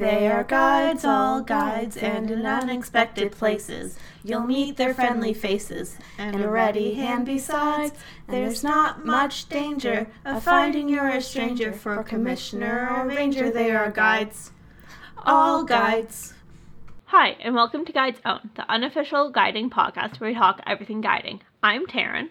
They are guides, all guides, and in unexpected places you'll meet their friendly faces and a ready hand besides. There's not much danger of finding you're a stranger for commissioner or ranger. They are guides, all guides. Hi, and welcome to Guides Own, the unofficial guiding podcast where we talk everything guiding. I'm Taryn.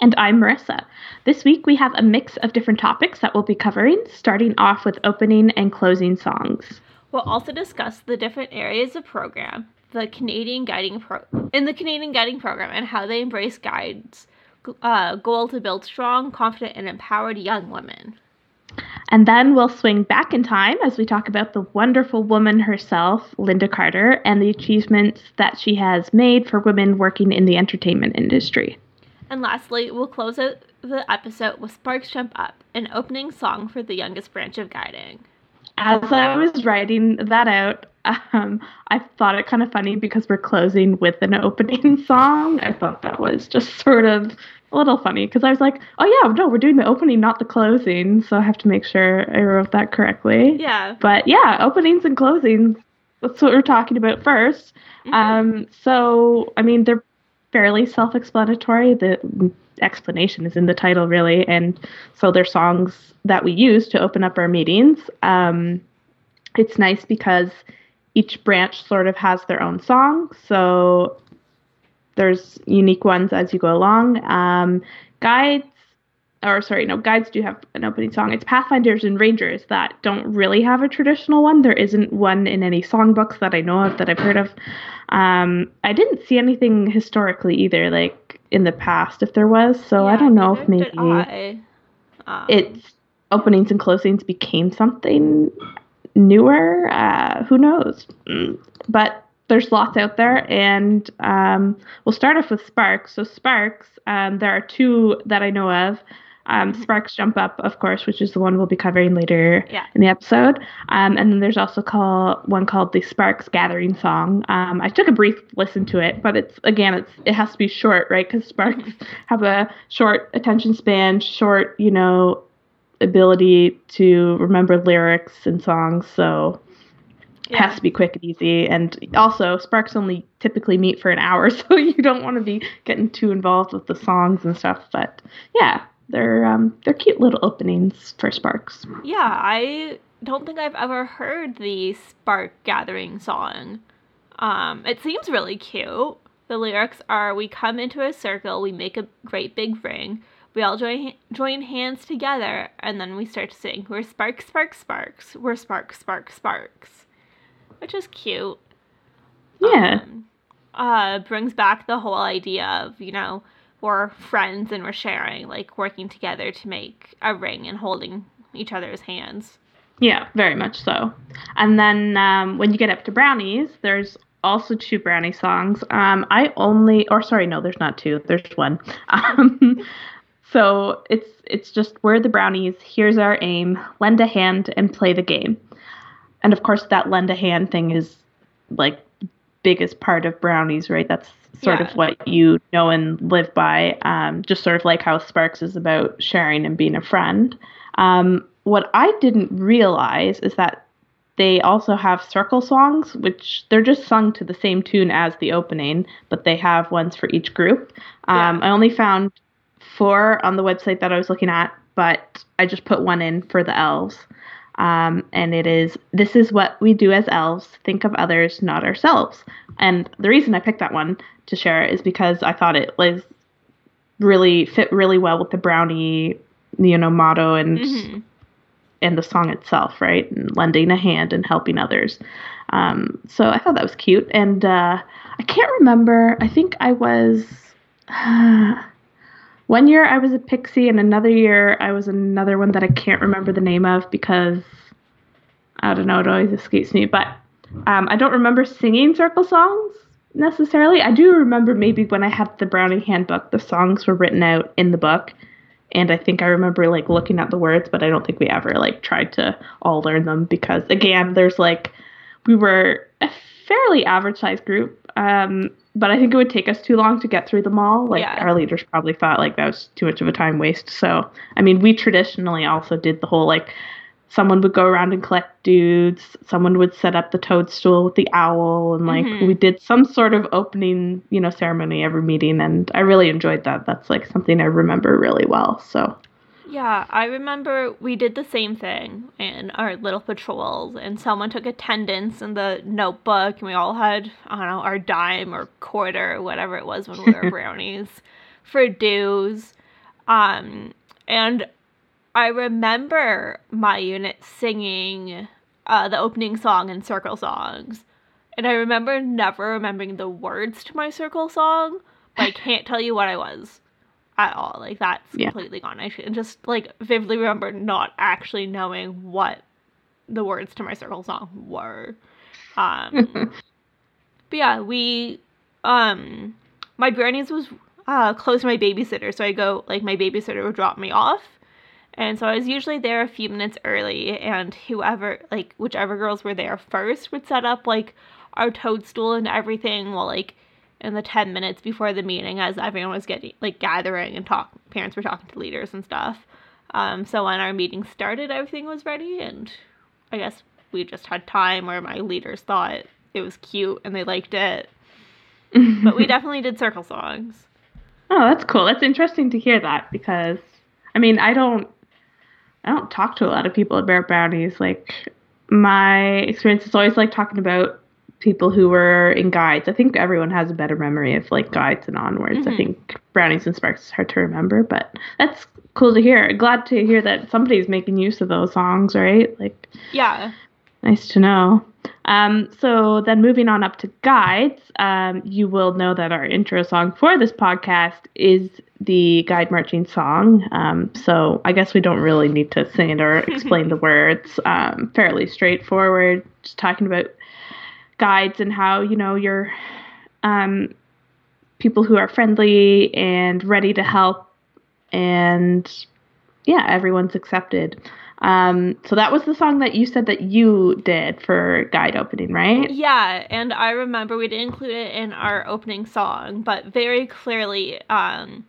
And I'm Marissa. This week we have a mix of different topics that we'll be covering, starting off with opening and closing songs. We'll also discuss the different areas of program, the Canadian guiding pro- in the Canadian guiding program, and how they embrace guides' uh, goal to build strong, confident, and empowered young women. And then we'll swing back in time as we talk about the wonderful woman herself, Lynda Carter, and the achievements that she has made for women working in the entertainment industry. And lastly, we'll close out the episode with Sparks Jump Up, an opening song for the youngest branch of guiding. As I was writing that out, um, I thought it kind of funny because we're closing with an opening song. I thought that was just sort of a little funny because I was like, oh yeah, no, we're doing the opening, not the closing. So I have to make sure I wrote that correctly. Yeah. But yeah, openings and closings. That's what we're talking about 1st mm-hmm. Um, so I mean, they're fairly self-explanatory. The explanation is in the title, really, and so they're songs that we use to open up our meetings. Um, it's nice because each branch sort of has their own song, so there's unique ones as you go along. Um, guides or sorry, no, guides do have an opening song. It's Pathfinders and Rangers that don't really have a traditional one. There isn't one in any songbooks that I know of that I've heard of. Um, I didn't see anything historically either, like in the past, if there was. So yeah, I don't know if maybe um, its openings and closings became something newer. Uh, who knows? Mm. But there's lots out there, and um, we'll start off with Sparks. So Sparks, um, there are two that I know of. Um, Sparks Jump Up, of course, which is the one we'll be covering later yeah. in the episode. Um, and then there's also call, one called the Sparks Gathering Song. Um, I took a brief listen to it, but it's again, it's it has to be short, right? Because Sparks have a short attention span, short, you know, ability to remember lyrics and songs. So yeah. has to be quick and easy. And also, Sparks only typically meet for an hour, so you don't want to be getting too involved with the songs and stuff. But yeah, they're um they're cute little openings for Sparks. Yeah, I don't think I've ever heard the Spark Gathering song. Um, it seems really cute. The lyrics are we come into a circle, we make a great big ring. We all join join hands together and then we start to sing. We're sparks sparks sparks. We're sparks sparks sparks. Which is cute. Yeah. Um, uh brings back the whole idea of, you know, we're friends and we're sharing, like working together to make a ring and holding each other's hands. Yeah, very much so. And then um, when you get up to brownies, there's also two brownie songs. Um, I only, or sorry, no, there's not two. There's one. Um, so it's it's just we're the brownies. Here's our aim: lend a hand and play the game. And of course, that lend a hand thing is like biggest part of brownies, right? That's sort yeah. of what you know and live by. Um, just sort of like how Sparks is about sharing and being a friend. Um, what I didn't realize is that they also have circle songs, which they're just sung to the same tune as the opening, but they have ones for each group. Um, yeah. I only found four on the website that I was looking at, but I just put one in for the elves. Um, and it is this is what we do as elves think of others not ourselves. And the reason i picked that one to share is because i thought it was really fit really well with the brownie you know motto and mm-hmm. and the song itself right? And lending a hand and helping others. Um, so i thought that was cute. And uh, i can't remember. I think i was uh, one year I was a pixie, and another year I was another one that I can't remember the name of because I don't know, it always escapes me. But um, I don't remember singing circle songs necessarily. I do remember maybe when I had the Brownie Handbook, the songs were written out in the book, and I think I remember like looking at the words, but I don't think we ever like tried to all learn them because again, there's like we were fairly average sized group. Um, but I think it would take us too long to get through them all. Like yeah. our leaders probably thought like that was too much of a time waste. So I mean, we traditionally also did the whole like someone would go around and collect dudes. Someone would set up the toadstool with the owl, and like Mhm. we did some sort of opening, you know, ceremony every meeting, and I really enjoyed that. That's like something I remember really well. So Yeah, I remember we did the same thing in our little patrols, and someone took attendance in the notebook, and we all had, I don't know, our dime or quarter or whatever it was when we were brownies for dues. Um, and I remember my unit singing uh, the opening song and circle songs. And I remember never remembering the words to my circle song, but I can't tell you what I was at all. Like that's Yeah. completely gone. I just like vividly remember not actually knowing what the words to my circle song were. Um, but yeah, we um my brownies was uh close to my babysitter, so I go like my babysitter would drop me off. And so I was usually there a few minutes early and whoever like whichever girls were there first would set up like our toadstool and everything while like in the 10 minutes before the meeting as everyone was getting like gathering and talk parents were talking to leaders and stuff. Um so when our meeting started everything was ready and I guess we just had time where my leaders thought it was cute and they liked it. But we definitely did circle songs. Oh, that's cool. That's interesting to hear that because I mean, I don't I don't talk to a lot of people about brownies. Like my experience is always like talking about people who were in guides. I think everyone has a better memory of like guides and onwards. I Mhm. think brownies and sparks is hard to remember, but that's cool to hear. Glad to hear that somebody's making use of those songs, right? Like Yeah. Nice to know. Um, so then moving on up to guides, um, you will know that our intro song for this podcast is the guide marching song. Um, so I guess we don't really need to sing it or explain the words. Um, fairly straightforward, just talking about guides and how, you know, you're um, people who are friendly and ready to help and yeah, everyone's accepted. Um, so that was the song that you said that you did for guide opening, right? Yeah, and I remember we didn't include it in our opening song, but very clearly, um,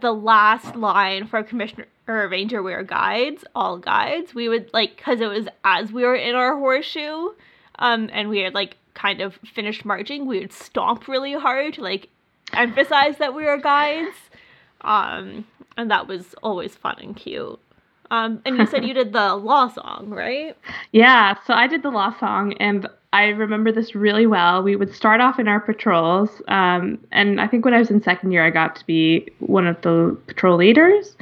the last line for Commissioner or Ranger Wear guides, all guides, we would like because it was as we were in our horseshoe, um, and we had like kind of finished marching, we would stomp really hard to like emphasize that we were guides, um, and that was always fun and cute. Um, and you said you did the law song, right? Yeah, so I did the law song, and I remember this really well. We would start off in our patrols, um, and I think when I was in second year, I got to be one of the patrol leaders.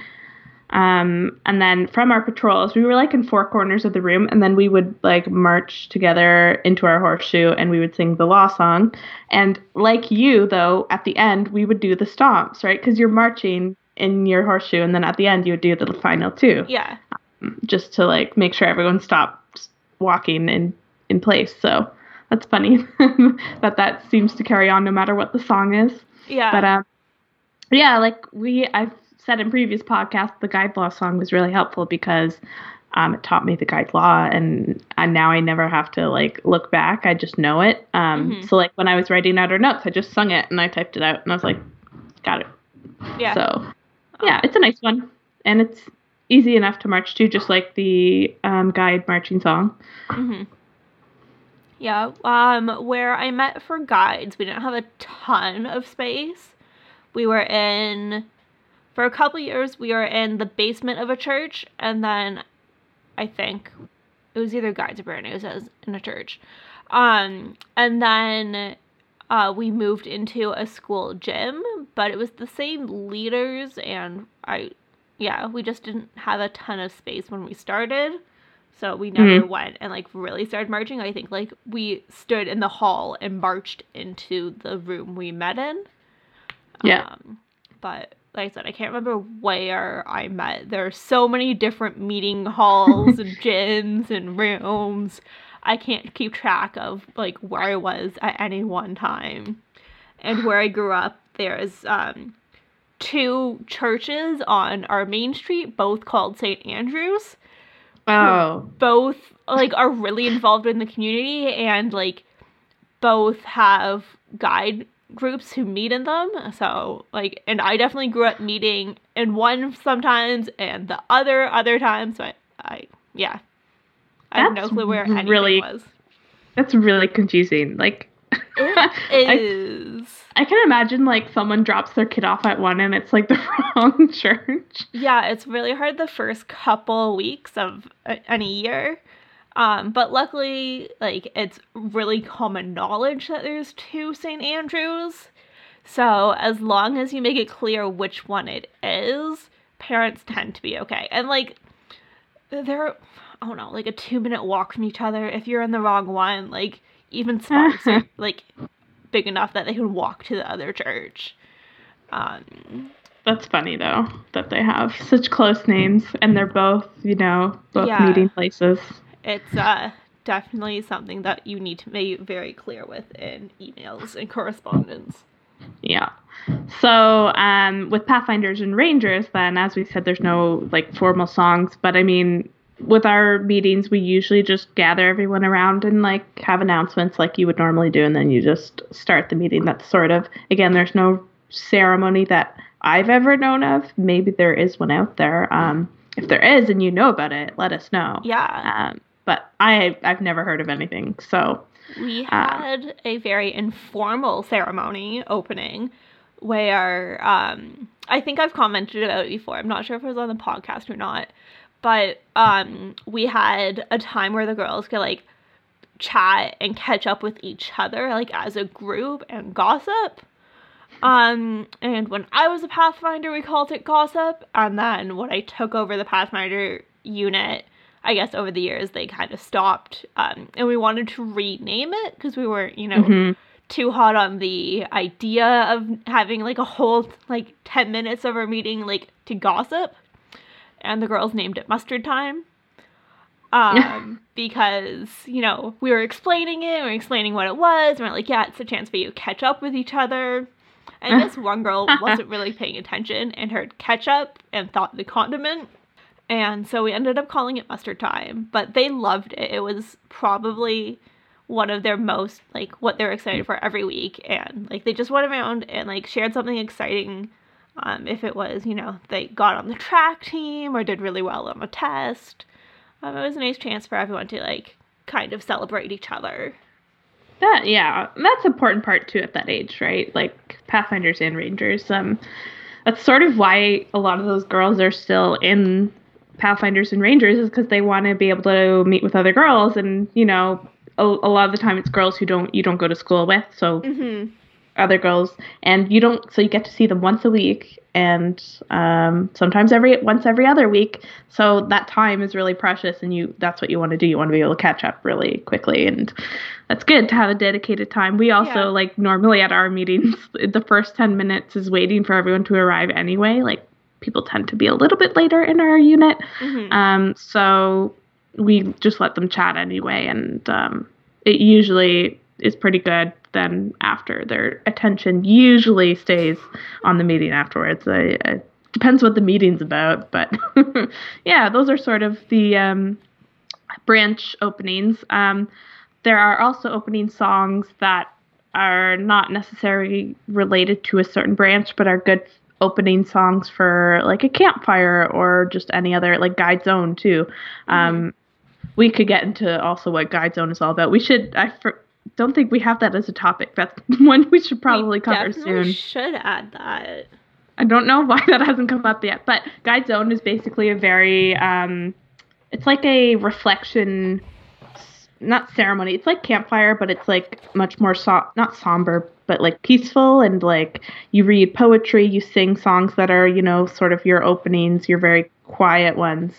Um, and then from our patrols, we were like in four corners of the room, and then we would like march together into our horseshoe, and we would sing the law song. And like you, though, at the end, we would do the stomps, right? Because you're marching in your horseshoe, and then at the end, you would do the final two Yeah. just to like make sure everyone stops walking in in place. So that's funny that that seems to carry on no matter what the song is. Yeah. But um, yeah, like we I've said in previous podcasts, the guide law song was really helpful because um, it taught me the guide law, and and now I never have to like look back. I just know it. Um, Mhm. so like when I was writing out our notes, I just sung it and I typed it out, and I was like, got it. yeah. So yeah, it's a nice one, and it's easy enough to march to, just like the um, guide marching song. hmm Yeah. Um, where I met for guides, we didn't have a ton of space. We were in, for a couple years, we were in the basement of a church, and then I think it was either guides or brand it was in a church. Um, and then uh, we moved into a school gym, but it was the same leaders, and I, yeah, we just didn't have a ton of space when we started. So we never went and like really started marching. I think like we stood in the hall and marched into the room we met in. Yeah. Um, but like I said, I can't remember where I met. There are so many different meeting halls and gyms and rooms. I can't keep track of like where I was at any one time. And where I grew up, there's um two churches on our main street, both called St. Andrews Oh, both like are really involved in the community and like both have guide groups who meet in them so like and i definitely grew up meeting in one sometimes and the other other times so i, I Yeah. I have no That's clue where anything really- was. That's really confusing. Like, It I. I can imagine like someone drops their kid off at one and it's like the wrong church. Yeah, it's really hard the first couple weeks of any year. Um, but luckily, like it's really common knowledge that there's two St. Andrews. So as long as you make it clear which one it is, parents tend to be okay. And like they're I don't know, like a two minute walk from each other. If you're in the wrong one, like even Sparks are like big enough that they can walk to the other church. Um, That's funny though that they have such close names and they're both, you know, both Yeah. meeting places. It's uh definitely something that you need to be very clear with in emails and correspondence. Yeah. So, um, with Pathfinders and Rangers, then, as we said, there's no like formal songs, but I mean, with our meetings, we usually just gather everyone around and like have announcements like you would normally do, and then you just start the meeting. That's sort of, again, there's no ceremony that I've ever known of. Maybe there is one out there. Um, if there is and you know about it, let us know. Yeah. Um, but I, I've never heard of anything. So, We Uh, had a very informal ceremony opening where um I think I've commented about it before. I'm not sure if it was on the podcast or not. But um we had a time where the girls could like chat and catch up with each other like as a group and gossip. Um and when I was a Pathfinder we called it gossip and then when I took over the Pathfinder unit I guess over the years they kind of stopped, um, and we wanted to rename it because we were, you know, mhm. too hot on the idea of having like a whole like ten minutes of our meeting like to gossip, and the girls named it Mustard Time. Um, because you know we were explaining it, we were explaining what it was, and we're like, yeah, it's a chance for you to catch up with each other. And this one girl wasn't really paying attention and heard ketchup and thought the condiment. And so we ended up calling it mustard time, but they loved it. It was probably one of their most like what they're excited for every week and like they just went around and like shared something exciting um, if it was you know they got on the track team or did really well on a test um, it was a nice chance for everyone to like kind of celebrate each other That yeah, that's an important part too at that age, right? Like Pathfinders and Rangers. Um, that's sort of why a lot of those girls are still in Pathfinders and Rangers is because they want to be able to meet with other girls, and you know, a, a lot of the time it's girls who don't you don't go to school with, so mm-hmm. other girls, and you don't, so you get to see them once a week, and um, sometimes every once every other week. So that time is really precious, and you that's what you want to do. You want to be able to catch up really quickly, and that's good to have a dedicated time. We also Yeah. like normally at our meetings, the first ten minutes is waiting for everyone to arrive anyway. Like people tend to be a little bit later in our unit, Mm-hmm. um, so we just let them chat anyway, and um, it usually is pretty good. Then after their attention usually stays on the meeting afterwards. I, I depends what the meeting's about, but yeah, those are sort of the um, branch openings. Um, there are also opening songs that are not necessarily related to a certain branch, but are good opening songs for like a campfire or just any other like Guides Own too. Um, we could get into also what Guides Own is all about. We should. I for, don't think we have that as a topic. That's one we should probably we cover soon. should add that I don't know why that hasn't come up yet, but Guides Own is basically a very, um, it's like a reflection, not ceremony. It's like campfire, but it's like much more so- not somber, but like peaceful and like you read poetry, you sing songs that are you know sort of your openings, your very quiet ones,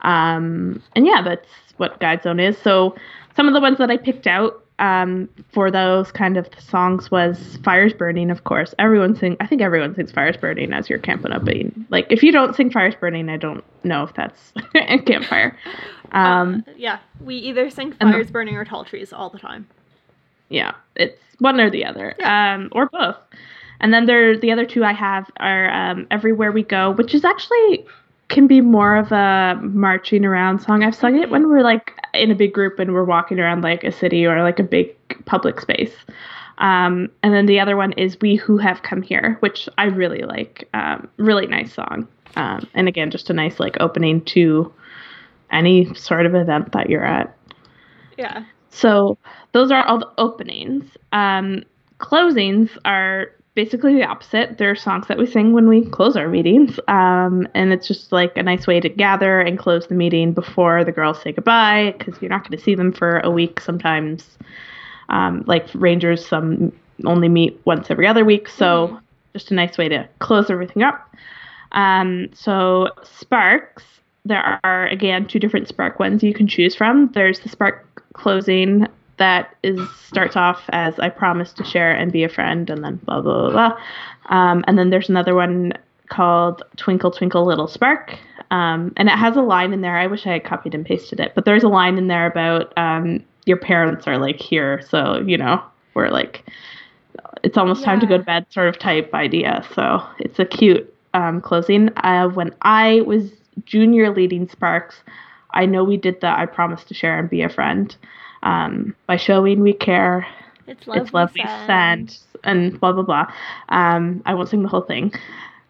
um, and yeah, that's what Guides Own is. So some of the ones that I picked out um, for those kind of songs was Fires Burning, of course. Everyone sing I think everyone sings Fires Burning as you're camping up. Being like if you don't sing Fires Burning, I don't know if that's a campfire. Um, Uh, yeah we either sing fires burning or tall trees all the time yeah, it's one or the other, um, or both. And then there, the other two I have are um, Everywhere We Go, which is actually can be more of a marching around song. I've sung it when we're like in a big group and we're walking around like a city or like a big public space. Um, and then the other one is We Who Have Come Here, which I really like. Um, really nice song. Um, and again, just a nice like opening to any sort of event that you're at. Yeah. So those are all the openings. Um, closings are basically the opposite. They're songs that we sing when we close our meetings. Um, and it's just like a nice way to gather and close the meeting before the girls say goodbye because you're not going to see them for a week sometimes. Um, like Rangers, some only meet once every other week. So mm-hmm. just a nice way to close everything up. Um, so Sparks, there are again two different Spark ones you can choose from. There's the Spark closing that is starts off as I promise to share and be a friend, and then blah blah blah. blah. Um, and then there's another one called Twinkle Twinkle Little Spark, um, and it has a line in there. I wish I had copied and pasted it, but there's a line in there about um, your parents are like here, so you know we're like it's almost yeah. time to go to bed sort of type idea. So it's a cute um, closing. Uh, when I was junior leading Sparks, I know we did that. I promise to share and be a friend um, by showing we care. It's love, it's lovely send. and blah blah blah. Um, I won't sing the whole thing,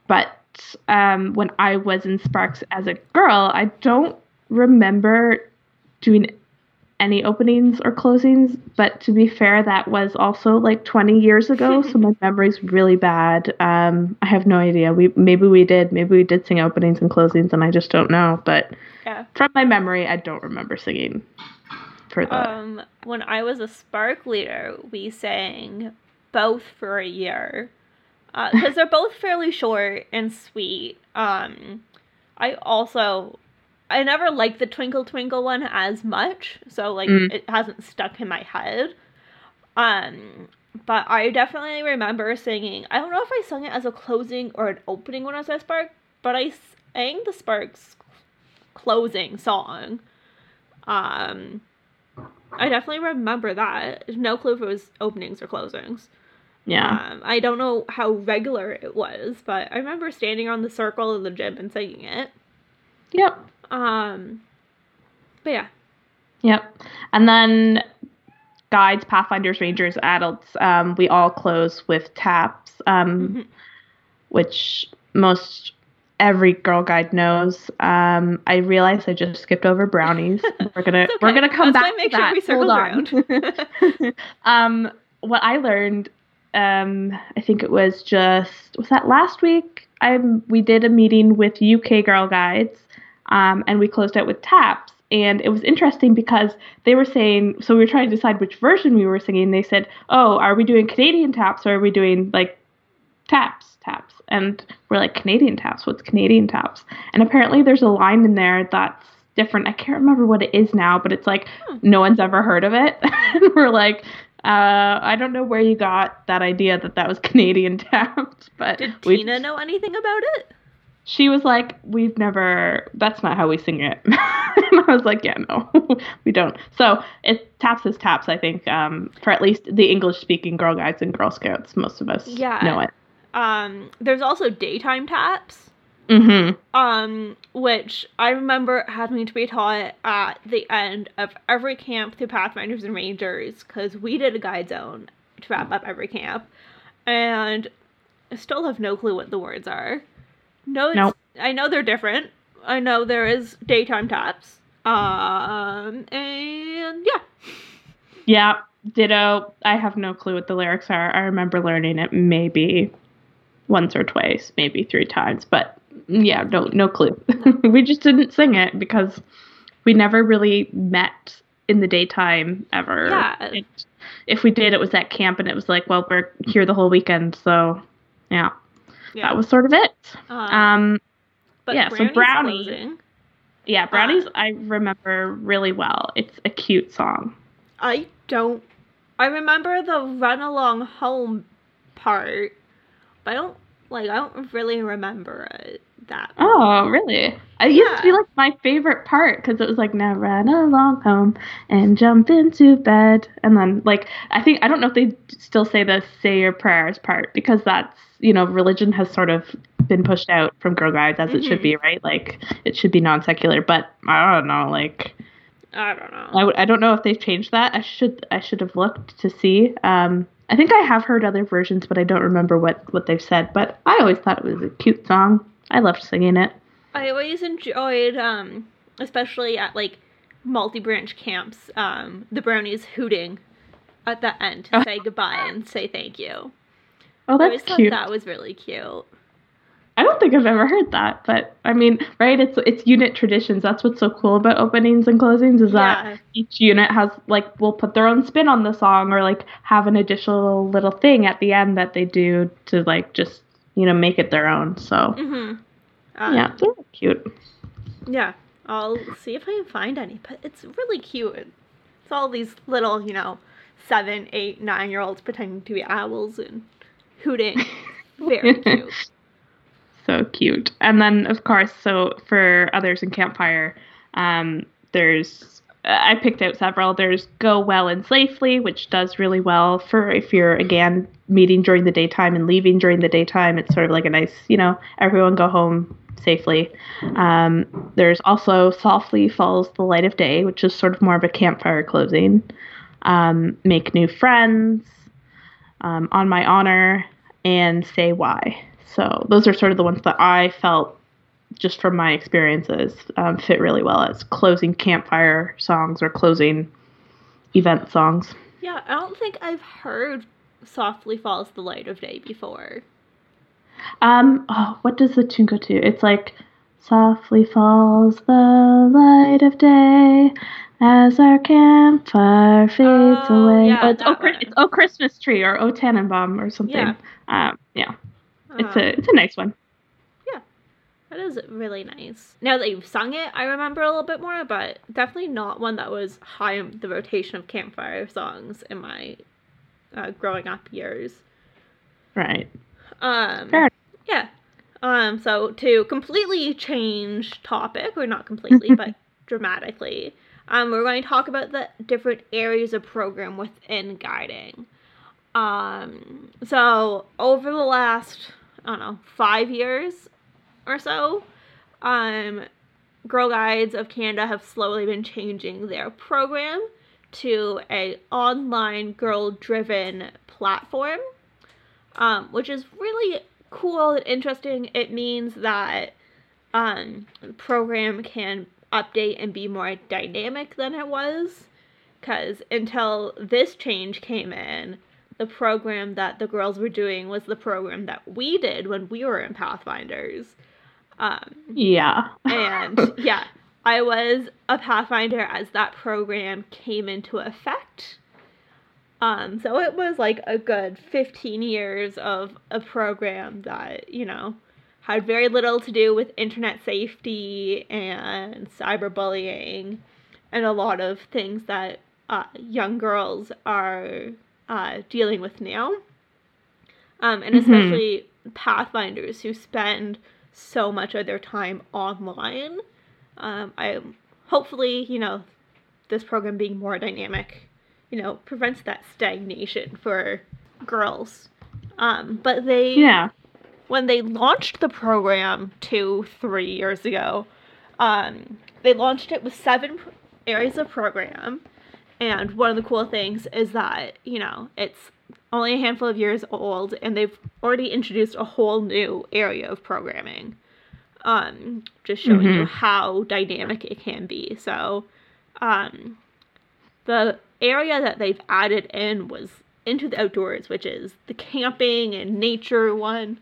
but um, when I was in Sparks as a girl, I don't remember doing any openings or closings. But to be fair, that was also like 20 years ago, so my memory's really bad. Um, I have no idea. We maybe we did, maybe we did sing openings and closings, and I just don't know. But yeah. from my memory, I don't remember singing for that. Um, when I was a Spark leader, we sang both for a year because uh, they're both fairly short and sweet. Um, I also I never liked the Twinkle Twinkle one as much, so like mm. it hasn't stuck in my head. Um, but I definitely remember singing. I don't know if I sung it as a closing or an opening when I was at Spark, but I sang the Sparks closing song. Um, I definitely remember that. No clue if it was openings or closings. Yeah. Um, I don't know how regular it was, but I remember standing on the circle of the gym and singing it. Yep. Um, but yeah. Yep. And then guides, pathfinders, rangers, adults, um, we all close with taps, um, mm-hmm. which most every girl guide knows. Um, I realized I just skipped over brownies. We're gonna okay. we're gonna come That's back make to sure that. Hold on. um, what I learned, um, I think it was just was that last week. I we did a meeting with UK Girl Guides, um, and we closed out with taps. And it was interesting because they were saying, so we were trying to decide which version we were singing. They said, "Oh, are we doing Canadian taps or are we doing like taps, taps?" And we're like, Canadian taps, what's Canadian taps? And apparently there's a line in there that's different. I can't remember what it is now, but it's like hmm. no one's ever heard of it. and we're like, uh, I don't know where you got that idea that that was Canadian taps, but did Tina know anything about it? She was like, "We've never. That's not how we sing it." and I was like, "Yeah, no, we don't." So it taps is taps. I think um, for at least the English-speaking Girl Guides and Girl Scouts, most of us yeah. know it. Um, there's also daytime taps. Mm-hmm. Um, which I remember having to be taught at the end of every camp through Pathfinders and Rangers because we did a Guides Own to wrap up every camp, and I still have no clue what the words are. No, nope. I know they're different. I know there is daytime taps. Um, and yeah. Yeah, ditto. I have no clue what the lyrics are. I remember learning it maybe once or twice, maybe three times, but yeah, no no clue. we just didn't sing it because we never really met in the daytime ever. Yeah. It, if we did, it was at camp, and it was like, well, we're here the whole weekend, so yeah, yeah. that was sort of it. Uh, um, but yeah, so brownie. Closing. Yeah, brownies. Uh, I remember really well. It's a cute song. I don't. I remember the run along home part but I don't like I don't really remember it that. Oh, really? It yeah. used to be like my favorite part because it was like now run along home and jump into bed, and then like I think I don't know if they still say the say your prayers part because that's you know religion has sort of been pushed out from girl guides as mm-hmm. it should be, mm-hmm. right? Like it should be non secular, but I don't know, like. I don't know. I w- I don't know if they've changed that. I should I should have looked to see. Um, I think I have heard other versions, but I don't remember what, what they've said. But I always thought it was a cute song. I loved singing it. I always enjoyed um, especially at like multi-branch camps, um, the brownies hooting at the end to Oh. say goodbye and say thank you. Oh, I that's always thought cute. that was really cute. I don't think I've ever heard that, but I mean, right? It's it's unit traditions. That's what's so cool about openings and closings is that each unit has like will put their own spin on the song or like have an additional little thing at the end that they do to like just you know make it their own. So Mm-hmm. Um, yeah, they're cute. Yeah, I'll see if I can find any, but it's really cute. It's all these little, you know, seven, eight, nine year olds pretending to be owls and hooting. Very cute. So cute. And then, of course, so for others in Campfire, um, there's I picked out several. There's Go Well and Safely, which does really well for if you're again meeting during the daytime and leaving during the daytime. It's sort of like a nice, you know, everyone go home safely. Um, there's also Softly Falls the Light of Day, which is sort of more of a campfire closing. Um, Make New Friends, um, On My Honor, and Say Why. So those are sort of the ones that I felt, just from my experiences, um, fit really well as closing campfire songs or closing event songs. Yeah, I don't think I've heard Softly Falls the Light of Day before. Um, oh, what does the tune go to? It's like softly falls the light of day as our campfire fades Oh, away. yeah, oh, it's, oh, it's Oh Christmas Tree or Oh Tannenbaum or something. Yeah. Um, yeah. It's Um, a it's a nice one. That is really nice. Now that you've sung it, I remember a little bit more, but definitely not one that was high in the rotation of campfire songs in my uh, growing up years. Right. Um, Fair yeah. Um, so to completely change topic, or not completely, but dramatically, um, we're going to talk about the different areas of program within guiding. Um, so over the last, I don't know, five years or so, um, Girl Guides of Canada have slowly been changing their program to a online girl-driven platform, um, which is really cool and interesting. It means that um, the program can update and be more dynamic than it was. Because until this change came in, the program that the girls were doing was the program that we did when we were in Pathfinders. Um, Yeah. and yeah, I was a Pathfinder as that program came into effect. Um, so it was like a good 15 years of a program that, you know, had very little to do with internet safety and cyberbullying and a lot of things that uh, young girls are uh, dealing with now. Um, and Mhm. especially Pathfinders who spend so much of their time online. Um, I hopefully, you know, this program being more dynamic, you know, prevents that stagnation for girls. Um, but they, Yeah. when they launched the program two, three years ago, um, they launched it with seven areas of program. And one of the cool things is that, you know, it's only a handful of years old and they've already introduced a whole new area of programming. Um, just showing you Mhm. how dynamic it can be. So, um, the area that they've added in was into the outdoors, which is the camping and nature one,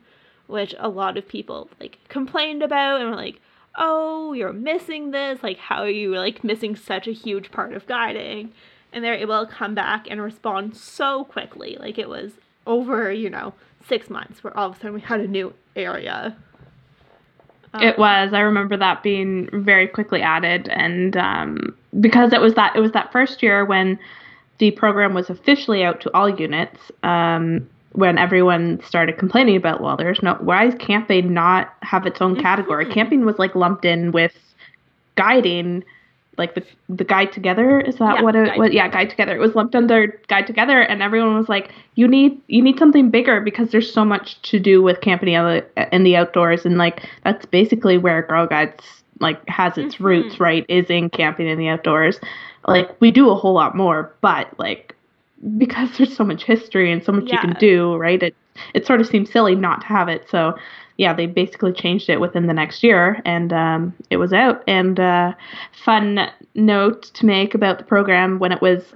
which a lot of people like complained about and were like, "Oh, you're missing this. Like, how are you like missing such a huge part of guiding?" And they're able to come back and respond so quickly. Like it was over, you know, six months where all of a sudden we had a new area. It Um, was. I remember that being very quickly added, and um, because it was that it was that first year when the program was officially out to all units. Um, when everyone started complaining about, well, there's no why can't they not have its own category? Mhm. Camping was like lumped in with guiding, like the the guide together. Is that Yeah, what it was? Yeah, guide together. It was lumped under guide together, and everyone was like, you need you need something bigger because there's so much to do with camping in the, in the outdoors, and like that's basically where Girl Guides like has its Mhm. roots, right? Is in camping in the outdoors. Like we do a whole lot more, but like because there's so much history and so much you can do, right? It it sort of seems silly not to have it. So yeah, they basically changed it within the next year, and um, it was out. And uh, fun note to make about the program when it was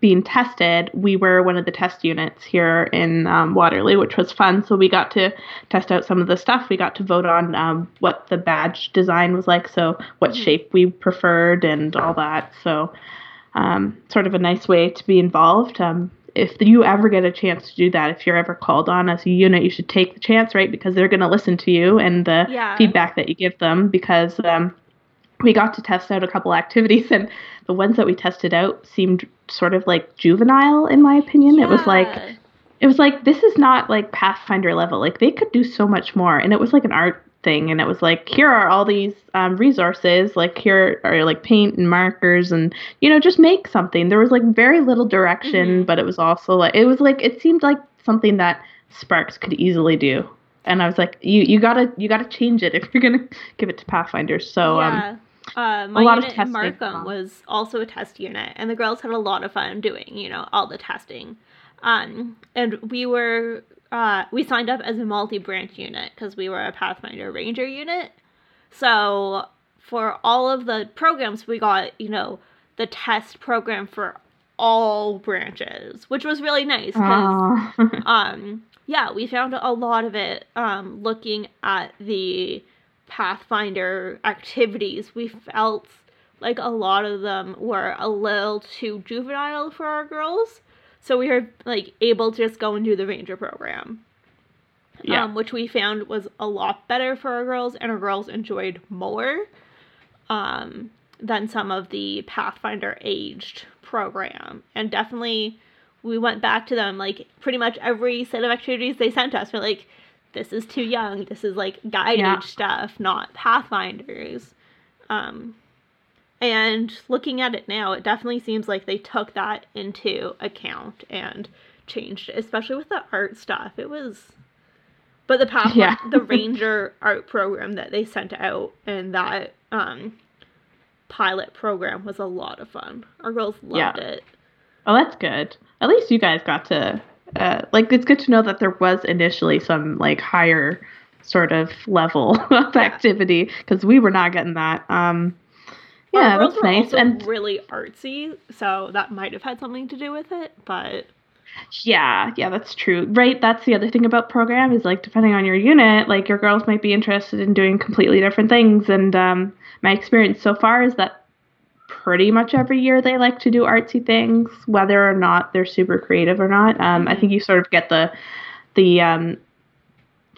being tested, we were one of the test units here in um, Waterloo, which was fun. So we got to test out some of the stuff. We got to vote on um, what the badge design was like, so what shape we preferred and all that. So um, sort of a nice way to be involved. Um, if you ever get a chance to do that, if you're ever called on as a unit, you should take the chance, right? Because they're going to listen to you and the Yeah. feedback that you give them. Because um, we got to test out a couple activities, and the ones that we tested out seemed sort of like juvenile, in my opinion. It was like it was like this is not like Pathfinder level. Like they could do so much more, and it was like an art thing, and it was like here are all these um, resources. Like here are like paint and markers, and you know just make something. There was like very little direction, Mhm. but it was also like it was like it seemed like something that Sparks could easily do. And I was like, you you gotta you gotta change it if you're gonna give it to Pathfinder. So um, yeah. uh, my lot of unit in testing Markham was also a test unit, and the girls had a lot of fun doing, you know, all the testing. Um, and we were uh, we signed up as a multi-branch unit because we were a Pathfinder Ranger unit. So for all of the programs, we got you know the test program for all branches, which was really nice because uh, um yeah we found a lot of it um looking at the pathfinder activities. We felt like a lot of them were a little too juvenile for our girls so we were like able to just go and do the ranger program yeah. um, which we found was a lot better for our girls and our girls enjoyed more um, than some of the pathfinder aged program and definitely we went back to them like pretty much every set of activities they sent us we're like this is too young this is like guide Yeah. age stuff not pathfinders um, and looking at it now it definitely seems like they took that into account and changed it especially with the art stuff it was but the path Yeah. the ranger art program that they sent out and that um pilot program was a lot of fun our girls loved Yeah. it Oh, that's good. At least you guys got to uh, like. It's good to know that there was initially some like higher sort of level of Yeah. activity because we were not getting that. Um, yeah, girls that's nice. And really artsy so that might have had something to do with it but yeah, yeah, that's true. Right. That's the other thing about program is like depending on your unit, like your girls might be interested in doing completely different things. And um, my experience so far is that pretty much every year they like to do artsy things, whether or not they're super creative or not. Um, I Mhm. think you sort of get the the um,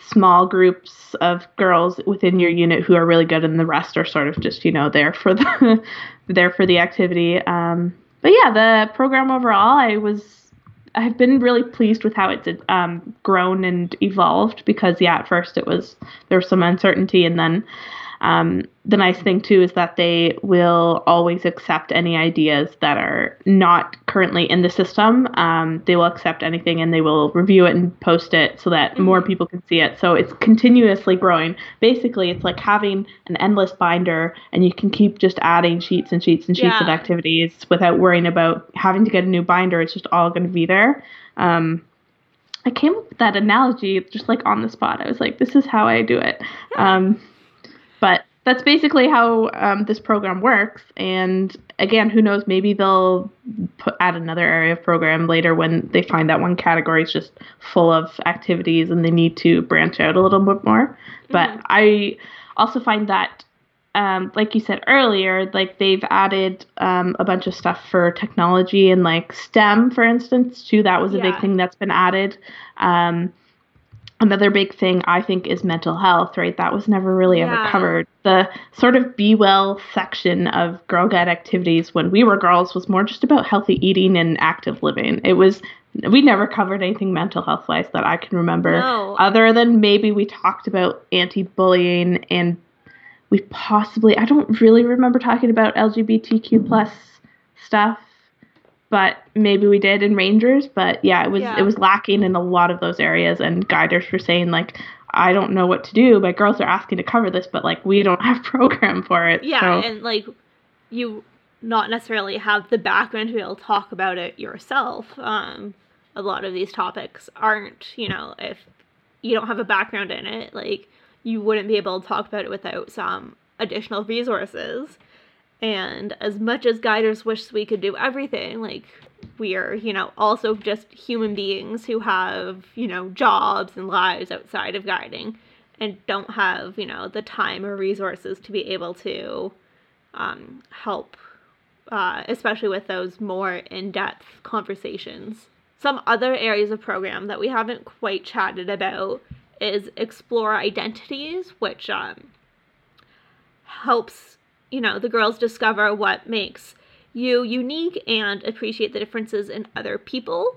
small groups of girls within your unit who are really good, and the rest are sort of just you know there for the there for the activity. Um, but yeah, the program overall, I was I've been really pleased with how it's um, grown and evolved because yeah, at first it was there was some uncertainty, and then um, the nice thing too is that they will always accept any ideas that are not currently in the system. Um, they will accept anything and they will review it and post it so that more Mhm. people can see it. So it's continuously growing. Basically, it's like having an endless binder and you can keep just adding sheets and sheets and sheets of activities without worrying about having to get a new binder. It's just all going to be there. Um, I came up with that analogy just like on the spot. I was like, this is how I do it. Um, but that's basically how um, this program works. And again, who knows? Maybe they'll put add another area of program later when they find that one category is just full of activities and they need to branch out a little bit more. But Mhm. I also find that. Um, like you said earlier, like they've added um, a bunch of stuff for technology and like STEM, for instance, too. That was a big thing that's been added. Um, another big thing I think is mental health, right? That was never really Yeah. ever covered. The sort of be well section of Girl Guide activities when we were girls was more just about healthy eating and active living. It was we never covered anything mental health wise that I can remember. No. Other than maybe we talked about anti bullying and we possibly I don't really remember talking about LGBTQ plus stuff but maybe we did in Rangers. But yeah, it was Yeah. it was lacking in a lot of those areas, and guiders were saying like, I don't know what to do. My girls are asking to cover this, but like we don't have program for it. Yeah, so, and like you not necessarily have the background to be able to talk about it yourself. Um, a lot of these topics aren't, you know, if you don't have a background in it, like you wouldn't be able to talk about it without some additional resources. And as much as guiders wish we could do everything, like we are, you know, also just human beings who have, you know, jobs and lives outside of guiding and don't have, you know, the time or resources to be able to um, help, uh, especially with those more in depth conversations. Some other areas of program that we haven't quite chatted about is explore identities, which um, helps you know the girls discover what makes you unique and appreciate the differences in other people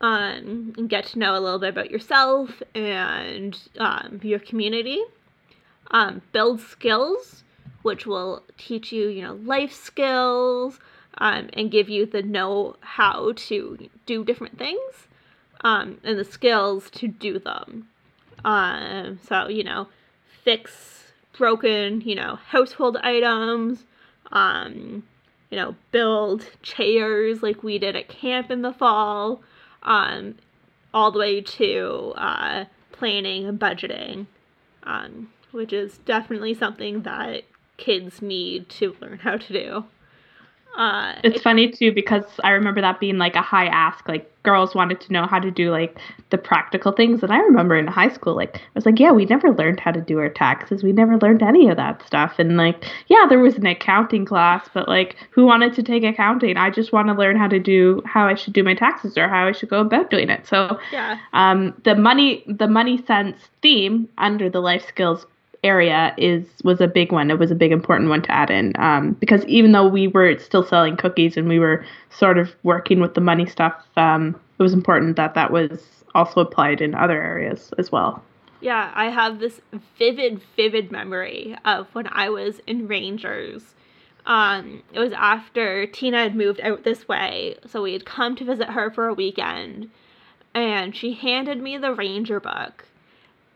um, and get to know a little bit about yourself and um, your community. Um, build skills which will teach you you know life skills um, and give you the know how to do different things um, and the skills to do them. Um, so you know fix broken, you know, household items, um, you know, build chairs like we did at camp in the fall, um, all the way to uh, planning and budgeting, um, which is definitely something that kids need to learn how to do. Uh, it's it, funny too because I remember that being like a high ask. Like girls wanted to know how to do like the practical things, and I remember in high school, like I was like, yeah, we never learned how to do our taxes. We never learned any of that stuff. And like, yeah, there was an accounting class, but like, who wanted to take accounting? I just want to learn how to do how I should do my taxes or how I should go about doing it. So yeah, um, the money the money sense theme under the life skills area is was a big one. It was a big important one to add in um, because even though we were still selling cookies and we were sort of working with the money stuff, um, it was important that that was also applied in other areas as well. Yeah, I have this vivid, vivid memory of when I was in Rangers. Um, it was after Tina had moved out this way, so we had come to visit her for a weekend, and she handed me the Ranger book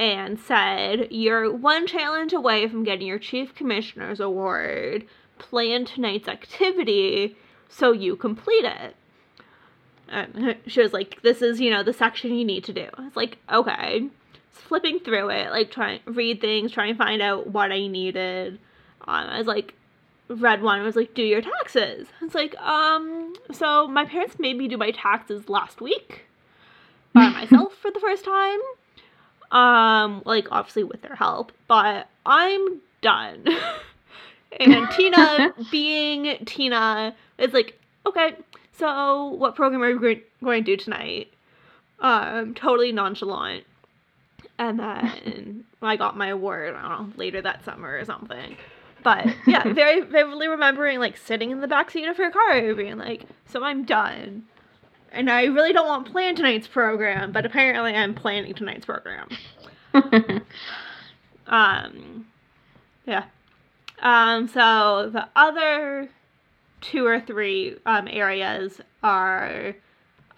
and said, You're one challenge away from getting your Chief Commissioner's Award. Plan tonight's activity so you complete it. And she was like, This is, you know, the section you need to do. I was like, Okay. Flipping through it, like trying read things, trying to find out what I needed. Um, I was like, read one was like, do your taxes. It's like, um, so my parents made me do my taxes last week by myself for the first time. Um, like obviously with their help, but I'm done. and Tina, being Tina, is like, okay, so what program are we going to do tonight? Um, totally nonchalant. And then I got my award, I don't know, later that summer or something. But yeah, very vividly remembering like sitting in the back seat of her car being like, so I'm done and I really don't want to plan tonight's program, but apparently I'm planning tonight's program. um, yeah. Um, so the other two or three um, areas are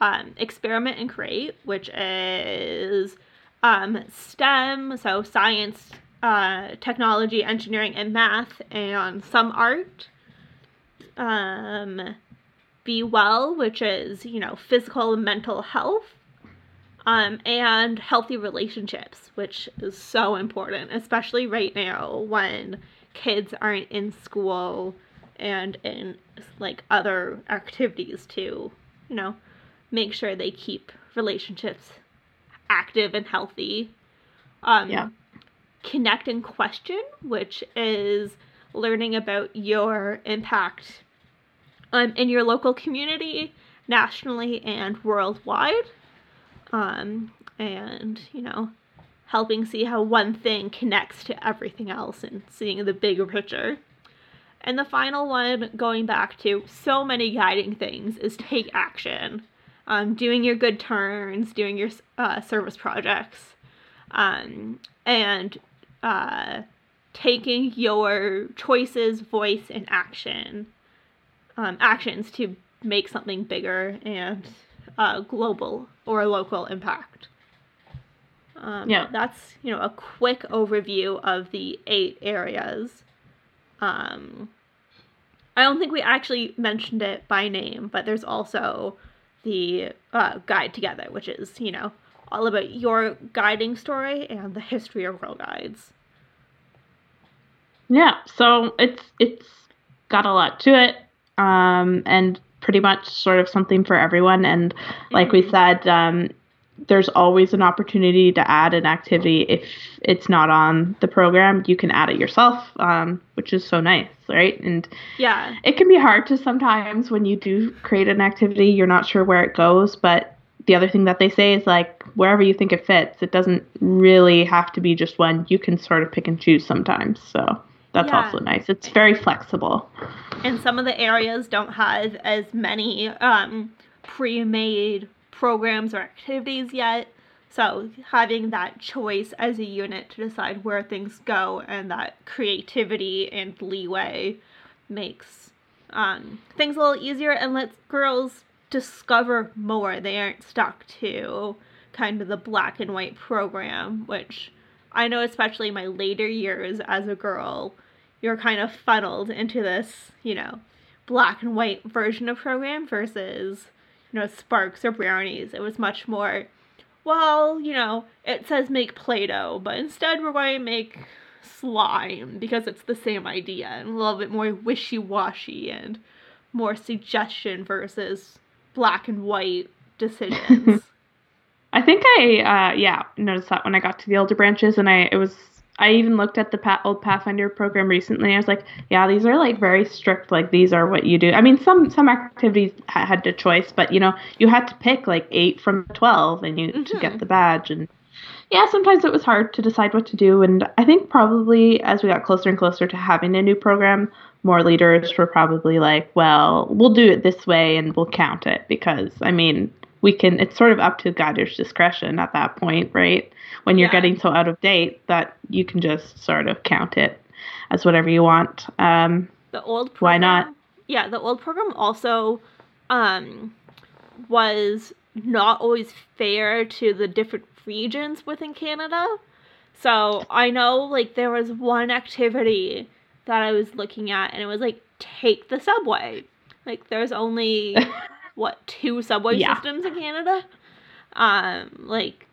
um, experiment and create, which is um, STEM, so science, uh, technology, engineering, and math, and some art. Um, be well, which is, you know, physical and mental health, um, and healthy relationships, which is so important, especially right now when kids aren't in school and in like other activities to, you know, make sure they keep relationships active and healthy. Um, yeah. Connect and question, which is learning about your impact um, in your local community, nationally, and worldwide. Um, and, you know, helping see how one thing connects to everything else and seeing the bigger picture. And the final one, going back to so many guiding things, is take action. Um, doing your good turns, doing your uh, service projects, um, and uh, taking your choices, voice, and action um, actions to make something bigger and uh, global or local impact. Um, yeah, that's you know a quick overview of the eight areas. Um, I don't think we actually mentioned it by name, but there's also the uh, guide together, which is you know all about your guiding story and the history of Girl Guides. Yeah, so it's it's got a lot to it, um, and pretty much sort of something for everyone. And like mm-hmm. we said, um, there's always an opportunity to add an activity if it's not on the program. You can add it yourself, um, which is so nice, right? And yeah, it can be hard to sometimes when you do create an activity, you're not sure where it goes, but the other thing that they say is like wherever you think it fits, it doesn't really have to be just one. You can sort of pick and choose sometimes. So that's yeah. also nice. It's very flexible. And some of the areas don't have as many um, pre-made programs or activities yet. So having that choice as a unit to decide where things go and that creativity and leeway makes um, things a little easier and lets girls discover more. They aren't stuck to kind of the black and white program, which I know, especially my later years as a girl, you're kind of funneled into this, you know, black and white version of program versus, you know, sparks or brownies. It was much more, well, you know, it says make Play Doh, but instead we're going to make slime because it's the same idea and a little bit more wishy washy and more suggestion versus black and white decisions. I think I uh, yeah noticed that when I got to the older branches, and I it was I even looked at the old Pathfinder program recently. I was like, yeah, these are like very strict. Like these are what you do. I mean, some some activities ha- had a choice, but you know, you had to pick like eight from twelve, and you mm-hmm. to get mm-hmm. the badge. And yeah, sometimes it was hard to decide what to do. And I think probably as we got closer and closer to having a new program, more leaders were probably like, well, we'll do it this way and we'll count it because I mean, we can. It's sort of up to guider's discretion at that point, right? when you're yeah. getting so out of date that you can just sort of count it as whatever you want. Um, the old program, why not? Yeah, the old program also um, was not always fair to the different regions within Canada. So I know like there was one activity that I was looking at and it was like take the subway. Like there's only what two subway yeah. systems in Canada. Um like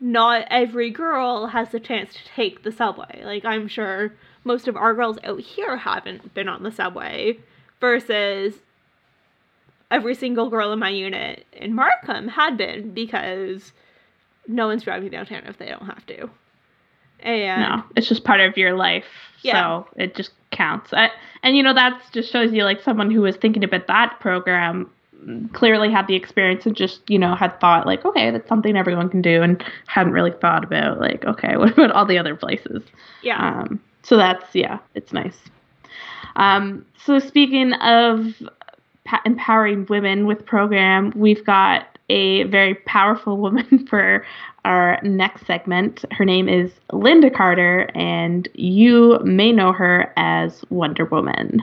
not every girl has the chance to take the subway. Like, I'm sure most of our girls out here haven't been on the subway, versus every single girl in my unit in Markham had been because no one's driving downtown if they don't have to. And no, it's just part of your life. Yeah. So it just counts. I, and you know, that just shows you like someone who was thinking about that program clearly had the experience and just you know had thought like okay that's something everyone can do and hadn't really thought about like okay what about all the other places? Yeah. Um, so that's yeah it's nice. Um, so speaking of pa- empowering women with program we've got a very powerful woman for our next segment. Her name is Lynda Carter and you may know her as wonder woman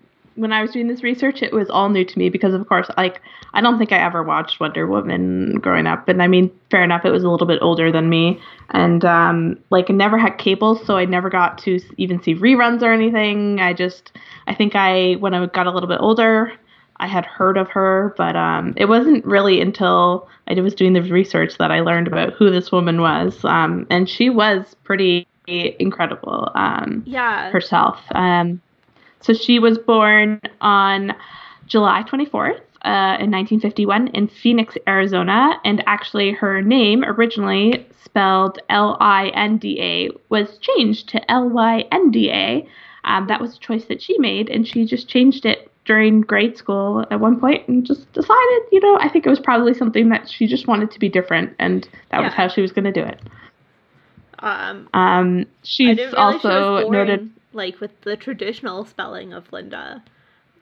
when I was doing this research, it was all new to me because, of course, like I don't think I ever watched Wonder Woman growing up, and I mean, fair enough, it was a little bit older than me, and um, like I never had cable, so I never got to even see reruns or anything. I just, I think I when I got a little bit older, I had heard of her, but um, it wasn't really until I was doing the research that I learned about who this woman was. Um, and she was pretty incredible um, yeah. herself. Um, so she was born on July 24th. Uh, in 1951 in Phoenix, Arizona, and actually her name, originally spelled L I N D A, was changed to L Y N D A. Um, that was a choice that she made, and she just changed it during grade school at one point and just decided, you know, I think it was probably something that she just wanted to be different and that yeah. was how she was going to do it. Um, um she's also noted like with the traditional spelling of Linda.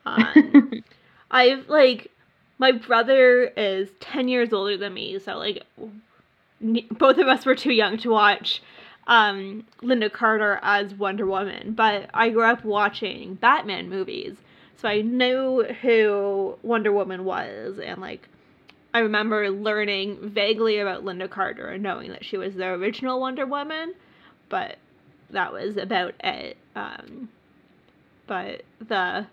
Um, I've like my brother is 10 years older than me, so like both of us were too young to watch um, Lynda Carter as Wonder Woman, but I grew up watching Batman movies, so I knew who Wonder Woman was, and like I remember learning vaguely about Lynda Carter and knowing that she was the original Wonder Woman, but that was about it. Um, but the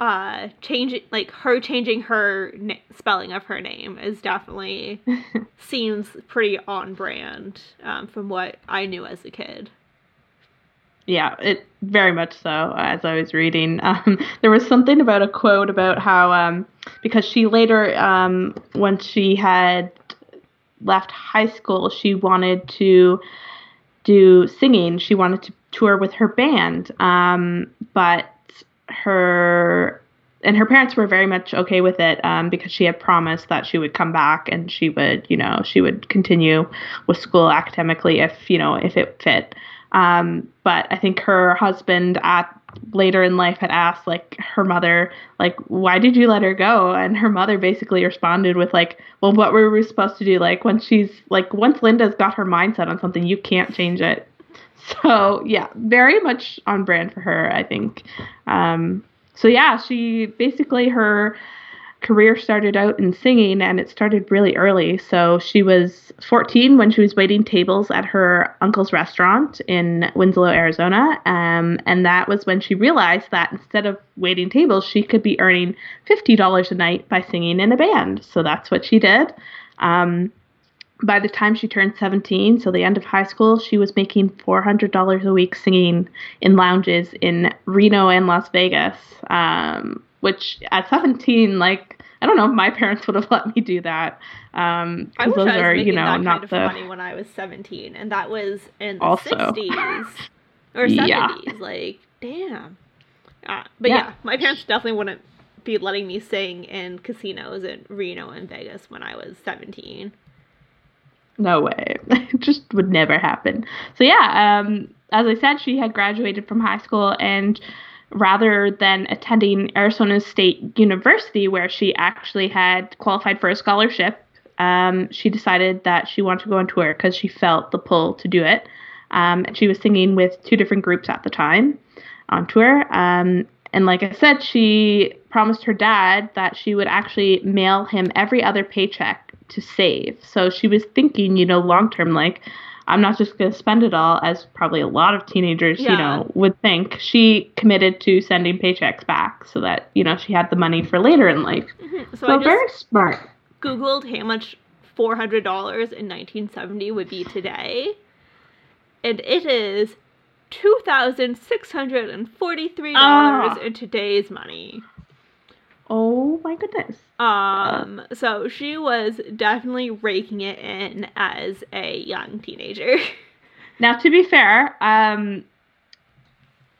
uh changing like her changing her na- spelling of her name is definitely seems pretty on brand um, from what I knew as a kid. Yeah, it very much so. As I was reading, um, there was something about a quote about how um, because she later, um, when she had left high school, she wanted to do singing. She wanted to tour with her band, um, but her and her parents were very much okay with it um, because she had promised that she would come back and she would, you know, she would continue with school academically if, you know, if it fit. Um, but I think her husband at later in life had asked like her mother like why did you let her go? And her mother basically responded with like well what were we supposed to do? Like when she's like once Lynda's got her mindset on something you can't change it. So yeah very much on brand for her i think. Um, so yeah, she basically her career started out in singing and it started really early. So she was 14 when she was waiting tables at her uncle's restaurant in Winslow, Arizona. Um, and that was when she realized that instead of waiting tables, she could be earning $50 a night by singing in a band. So that's what she did. Um, by the time she turned 17, so the end of high school, she was making $400 a week singing in lounges in Reno and Las Vegas. Um, which at 17, like, I don't know if my parents would have let me do that. Um, I wish those I was are, making you know, that not kind of the money when I was 17, and that was in the also. 60s or 70s. Yeah. Like, damn. Uh, but yeah. yeah, my parents definitely wouldn't be letting me sing in casinos in Reno and Vegas when I was 17. No way. it just would never happen. So yeah, um, as I said, she had graduated from high school and rather than attending Arizona State University, where she actually had qualified for a scholarship, um, she decided that she wanted to go on tour because she felt the pull to do it. Um, and she was singing with two different groups at the time on tour. Um, and like I said, she promised her dad that she would actually mail him every other paycheck to save. So she was thinking, you know, long term, like, I'm not just going to spend it all, as probably a lot of teenagers, yeah. you know, would think. She committed to sending paychecks back so that, you know, she had the money for later in life. Mm-hmm. So, so very smart. Googled how much $400 in 1970 would be today. And it is $2,643 oh. in today's money. Oh my goodness. Um, so she was definitely raking it in as a young teenager. now, to be fair, um,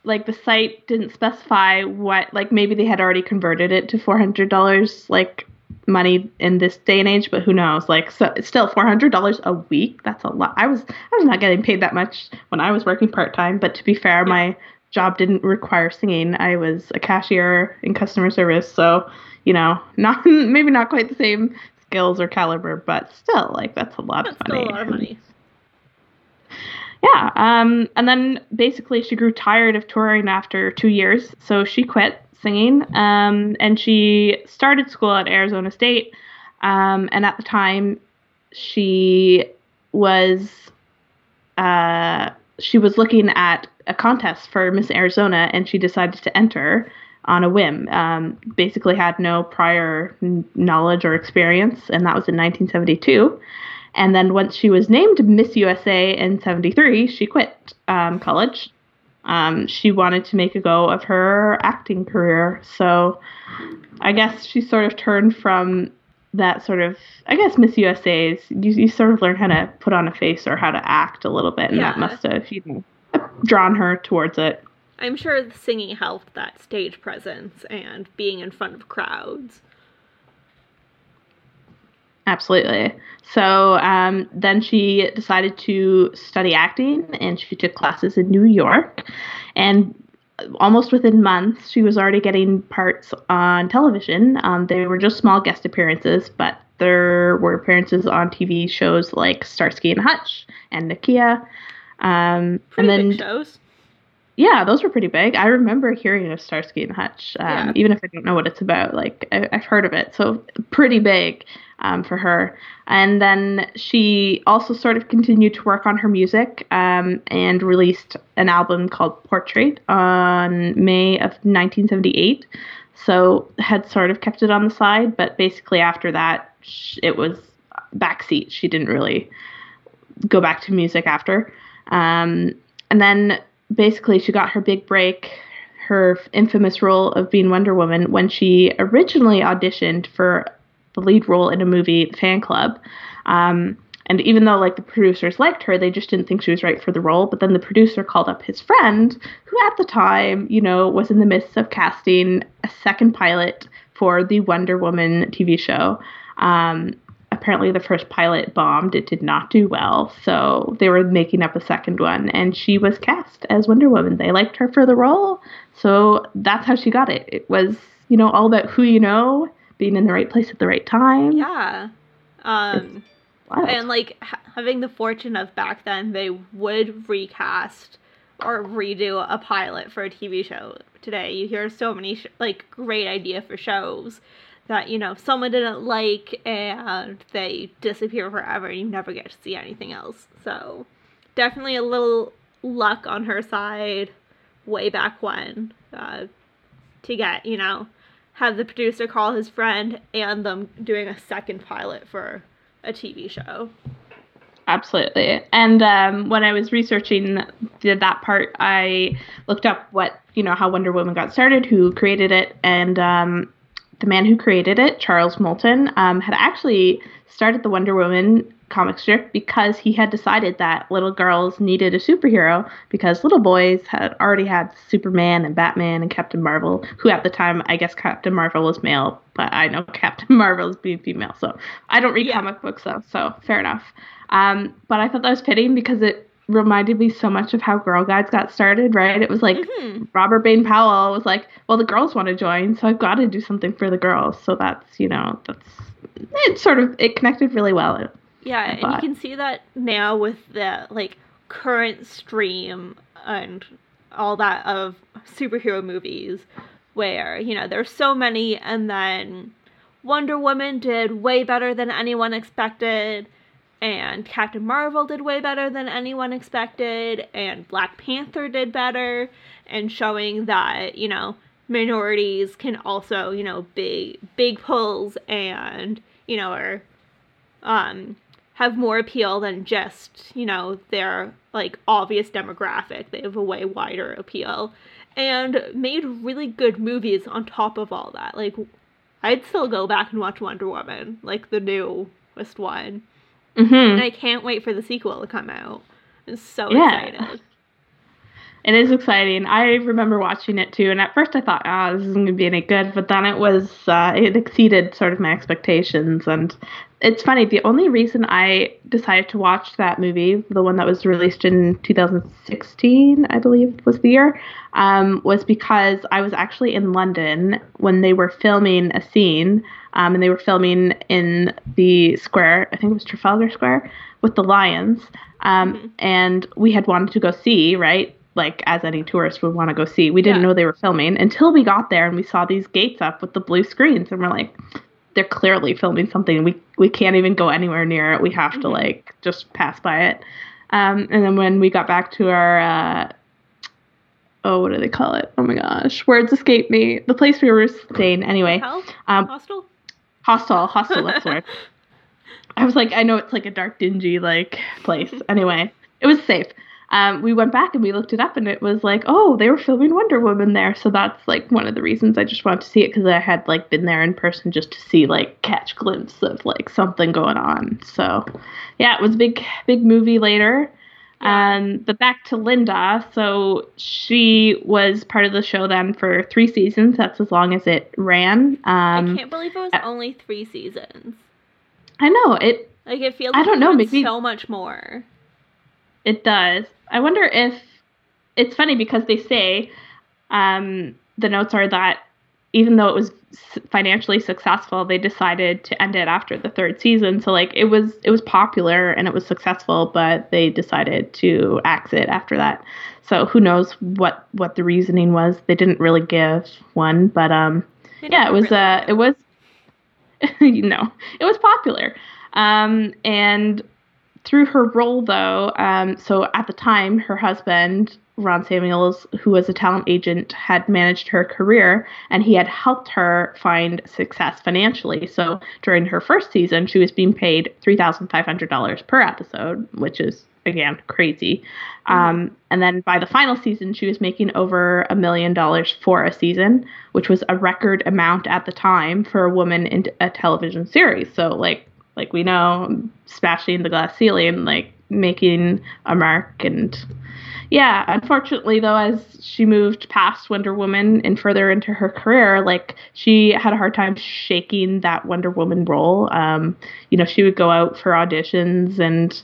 like the site didn't specify what, like maybe they had already converted it to four hundred dollars, like money in this day and age. But who knows? Like, so it's still four hundred dollars a week. That's a lot. I was I was not getting paid that much when I was working part time. But to be fair, yeah. my job didn't require singing. I was a cashier in customer service, so you know, not maybe not quite the same skills or caliber, but still, like that's a lot that's of money. a lot of money. Yeah, um, and then basically she grew tired of touring after two years, so she quit singing, um, and she started school at Arizona State, um, and at the time she was uh, she was looking at a contest for Miss Arizona, and she decided to enter on a whim. Um, basically, had no prior knowledge or experience, and that was in 1972. And then once she was named Miss USA in 73, she quit um, college. Um, she wanted to make a go of her acting career. So I guess she sort of turned from that sort of, I guess Miss USA's, you, you sort of learn how to put on a face or how to act a little bit. And yeah. that must have, you know, drawn her towards it. I'm sure the singing helped that stage presence and being in front of crowds. Absolutely. So um, then she decided to study acting and she took classes in New York. And almost within months, she was already getting parts on television. Um, they were just small guest appearances, but there were appearances on TV shows like Starsky and Hutch and Nakia. Um, Pretty and then big shows. yeah, those were pretty big. I remember hearing of Starsky and Hutch, um, Yeah. even if I don't know what it's about. Like I, I've heard of it, so pretty big um, for her. And then she also sort of continued to work on her music um, and released an album called Portrait on May of 1978. So had sort of kept it on the side, but basically after that, it was backseat. She didn't really go back to music after. Um, and then basically she got her big break, her infamous role of being Wonder Woman when she originally auditioned for the lead role in a movie, Fan Club. Um, and even though like the producers liked her, they just didn't think she was right for the role. But then the producer called up his friend, who at the time, you know, was in the midst of casting a second pilot for the Wonder Woman TV show. Um, apparently the first pilot bombed. It did not do well so they were making up a second one and she was cast as wonder woman. They liked her for the role so that's how she got it. It was you know all about who you know being in the right place at the right time. Yeah. Um, and like ha- having the fortune of back then, they would recast or redo a pilot for a TV show. Today, you hear so many sh- like great idea for shows that you know someone didn't like and they disappear forever and you never get to see anything else. So definitely a little luck on her side way back when uh, to get you know have the producer call his friend and them doing a second pilot for a TV show. Absolutely. And um, when I was researching that part, I looked up what, you know, how Wonder Woman got started, who created it, and um, the man who created it, Charles Moulton, um, had actually started the Wonder Woman comic strip because he had decided that little girls needed a superhero because little boys had already had Superman and Batman and Captain Marvel, who at the time, I guess Captain Marvel was male, but I know Captain Marvel is being female, so I don't read Yeah. comic books though, so fair enough. Um, but I thought that was fitting because it reminded me so much of how Girl Guides got started, right? It was like Mhm. Robert Baden-Powell was like, well, the girls want to join, so I've got to do something for the girls. So that's, you know, that's it sort of it connected really well. Yeah, and you can see that now with the like current stream and all that of superhero movies where, you know, there's so many and then Wonder Woman did way better than anyone expected and Captain Marvel did way better than anyone expected and Black Panther did better and showing that, you know, minorities can also, you know, big big pulls and, you know, are um have more appeal than just, you know, their like obvious demographic. They have a way wider appeal and made really good movies on top of all that. Like I'd still go back and watch Wonder Woman, like the newest one. Hmm And I can't wait for the sequel to come out. I'm so Yeah. excited. It is exciting. I remember watching it too, and at first I thought, "Oh, this isn't going to be any good," but then it was. Uh, it exceeded sort of my expectations, and it's funny. The only reason I decided to watch that movie, the one that was released in 2016, I believe was the year, um, was because I was actually in London when they were filming a scene, um, and they were filming in the square. I think it was Trafalgar Square with the lions, um, Mhm. and we had wanted to go see right like as any tourist would want to go see. We didn't Yeah. know they were filming until we got there and we saw these gates up with the blue screens and we're like, they're clearly filming something. We we can't even go anywhere near it. We have to Mhm. like just pass by it. Um, and then when we got back to our uh, oh, what do they call it? Oh my gosh, words escape me. The place we were staying anyway. Hell? Um, Hostel? Hostel, hostel. That's word. I was like, I know it's like a dark, dingy like place. Anyway, it was safe. Um, we went back and we looked it up, and it was like, oh, they were filming Wonder Woman there. So that's like one of the reasons I just wanted to see it because I had like been there in person just to see like catch glimpse of like something going on. So yeah, it was a big, big movie later. Um, but back to Lynda. So she was part of the show then for three seasons. That's as long as it ran. Um, I can't believe it was uh, only three seasons. I know it. Like it feels. I like don't know, maybe- so much more. It does. I wonder if it's funny because they say um, the notes are that even though it was financially successful, they decided to end it after the third season. So like it was it was popular and it was successful, but they decided to exit after that. So who knows what what the reasoning was? They didn't really give one, but um, yeah, it was uh, it was you know, it was popular. Um, and through her role though, um, so at the time, her husband Ron Samuels, who was a talent agent, had managed her career and he had helped her find success financially. So during her first season, she was being paid three thousand five hundred dollars per episode, which is again crazy. Um, and then by the final season, she was making over a million dollars for a season, which was a record amount at the time for a woman in a television series. So like like we know, smashing the glass ceiling, like making a mark and yeah, unfortunately though, as she moved past Wonder Woman and further into her career, like she had a hard time shaking that Wonder Woman role. Um, you know, she would go out for auditions and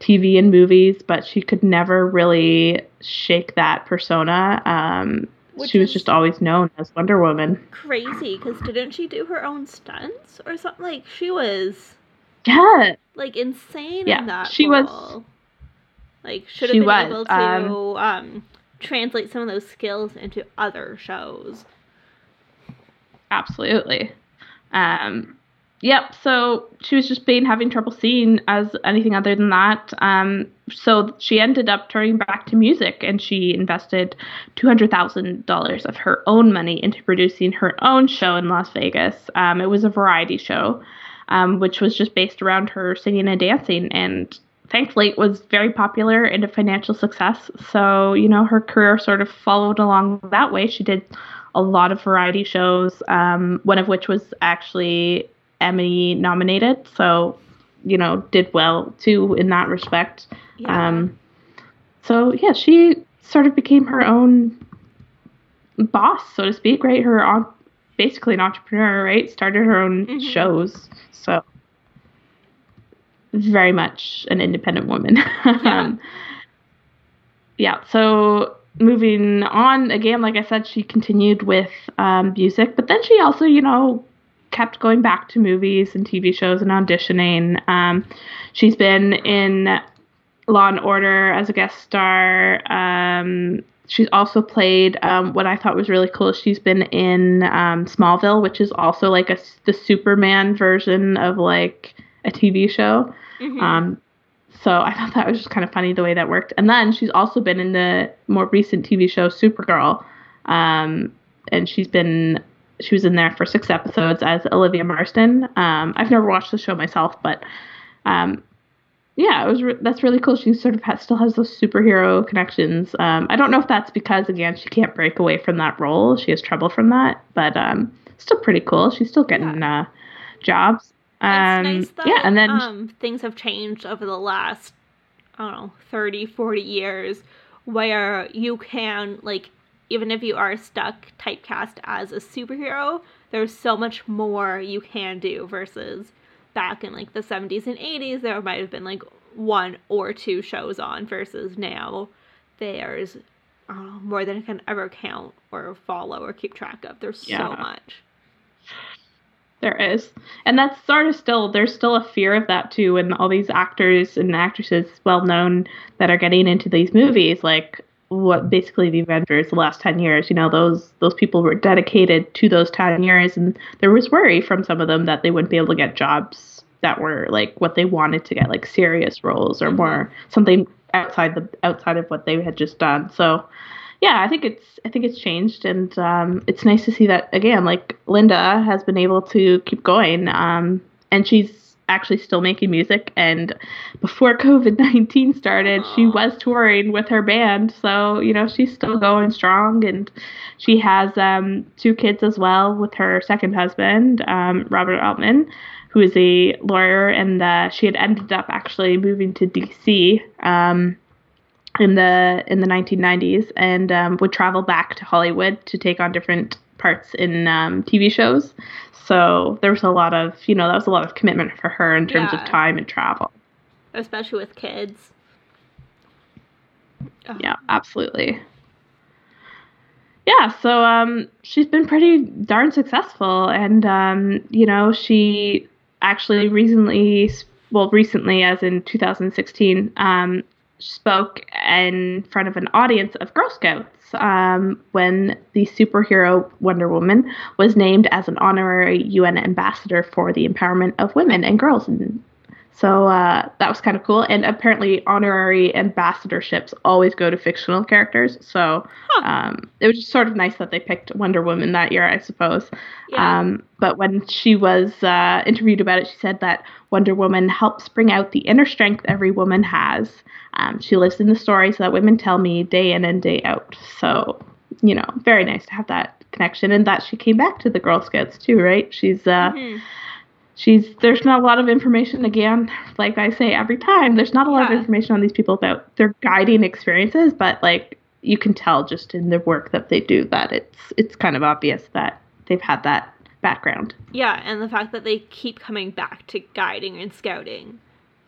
TV and movies, but she could never really shake that persona. Um, Which she was just always known as Wonder Woman. crazy because didn't she do her own stunts or something? Like she was Yeah, like insane Yeah, in that. she was- Like should have been was, able to um, um, translate some of those skills into other shows. absolutely. Um, yep. So she was just being having trouble seeing as anything other than that. Um, so she ended up turning back to music, and she invested two hundred thousand dollars of her own money into producing her own show in Las Vegas. Um, it was a variety show, um, which was just based around her singing and dancing, and thankfully it was very popular and a financial success. So you know her career sort of followed along that way. She did a lot of variety shows, um, one of which was actually Emmy nominated. So, you know, did well too in that respect. Yeah. Um, so yeah, she sort of became her own boss, so to speak, right? Her basically an entrepreneur, right? Started her own Mhm. shows. So very much an independent woman. um, yeah, so moving on again, like I said, she continued with um, music, but then she also, you know, kept going back to movies and TV shows and auditioning. Um, she's been in Law and Order as a guest star. Um, she's also played um, what I thought was really cool. She's been in um, Smallville, which is also like a the Superman version of like a TV show. Mhm. Um, so I thought that was just kind of funny the way that worked. And then she's also been in the more recent TV show Supergirl, um, and she's been she was in there for six episodes as Olivia Marsdin. Um, I've never watched the show myself, but um, yeah, it was re- that's really cool. She sort of has, still has those superhero connections. Um, I don't know if that's because again she can't break away from that role. She has trouble from that, but um, still pretty cool. She's still getting uh, jobs. Um, nice that yeah, and then um, things have changed over the last, I don't know, 30, 40 years where you can, like, even if you are stuck typecast as a superhero, there's so much more you can do versus back in, like, the 70s and 80s, there might have been, like, one or two shows on versus now there's know, more than I can ever count or follow or keep track of. There's Yeah. so much. There is. And that's sort of still, there's still a fear of that too. And all these actors and actresses, well known, that are getting into these movies, like what basically the Avengers, the last 10 years, you know, those, those people were dedicated to those 10 years. And there was worry from some of them that they wouldn't be able to get jobs that were like what they wanted to get, like serious roles or more something outside the, outside of what they had just done. So, yeah, I think it's I think it's changed, and um, it's nice to see that again. Like Lynda has been able to keep going, um, and she's actually still making music. And before COVID nineteen started, she was touring with her band, so you know she's still going strong, and she has um, two kids as well with her second husband, um, Robert Altman. Who is a lawyer, and uh, she had ended up actually moving to DC um, in the in the 1990s and um, would travel back to Hollywood to take on different parts in um, TV shows. So there was a lot of you know that was a lot of commitment for her in terms Yeah. of time and travel. especially with kids. Oh, Yeah, absolutely. Yeah, so um, she's been pretty darn successful, and um, you know, she actually recently, well, recently, as in 2016, um, spoke in front of an audience of Girl Scouts um, when the superhero Wonder Woman was named as an honorary UN ambassador for the empowerment of women and girls in so uh, that was kind of cool. And apparently, honorary ambassadorships always go to fictional characters. So Huh. um, it was just sort of nice that they picked Wonder Woman that year, I suppose. Yeah. Um, but when she was uh, interviewed about it, she said that Wonder Woman helps bring out the inner strength every woman has. Um, she lives in the stories that women tell me day in and day out. So, you know, very nice to have that connection and that she came back to the Girl Scouts too, right? She's uh, Mhm. She's there's not a lot of information again like i say every time there's not a lot Yeah. of information on these people about their guiding experiences but like you can tell just in the work that they do that it's it's kind of obvious that they've had that background Yeah, and the fact that they keep coming back to guiding and scouting.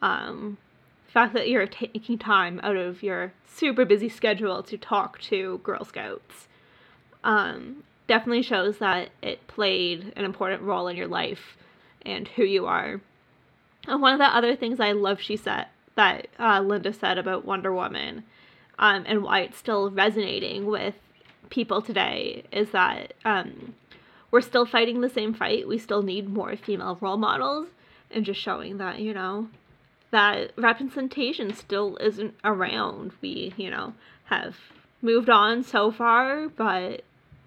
Um, the fact that you're taking time out of your super busy schedule to talk to Girl Scouts um, definitely shows that it played an important role in your life and who you are. And one of the other things I love she said that uh, Lynda said about Wonder Woman um, and why it's still resonating with people today is that um, we're still fighting the same fight. We still need more female role models and just showing that, you know, that representation still isn't around. We, you know, have moved on so far, but,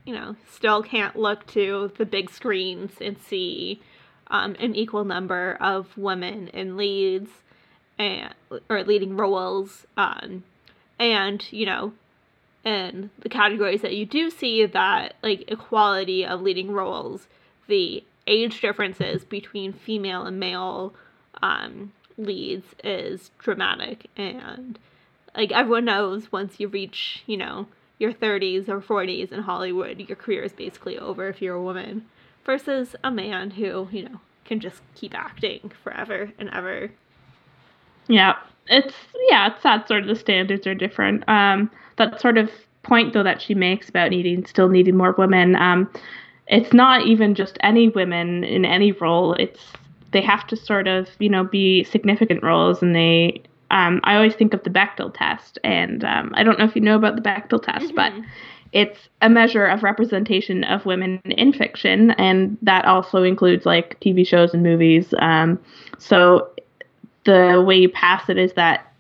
you know, still can't look to the big screens and see um, an equal number of women in leads and or leading roles um, and you know in the categories that you do see that like equality of leading roles the age differences between female and male um, leads is dramatic. And like everyone knows once you reach you know your 30s or 40s in hollywood your career is basically over if you're a woman versus a man who you know can just keep acting forever and ever. Yeah. It's yeah it's that sort of the standards are different. Um that sort of point though that she makes about needing still needing more women um it's not even just any women in any role. It's they have to sort of you know be significant roles and they um, I always think of the Bechdel test, and um, I don't know if you know about the Bechdel test, but Mhm. It's a measure of representation of women in fiction, and that also includes like TV shows and movies. Um, so the way you pass it is that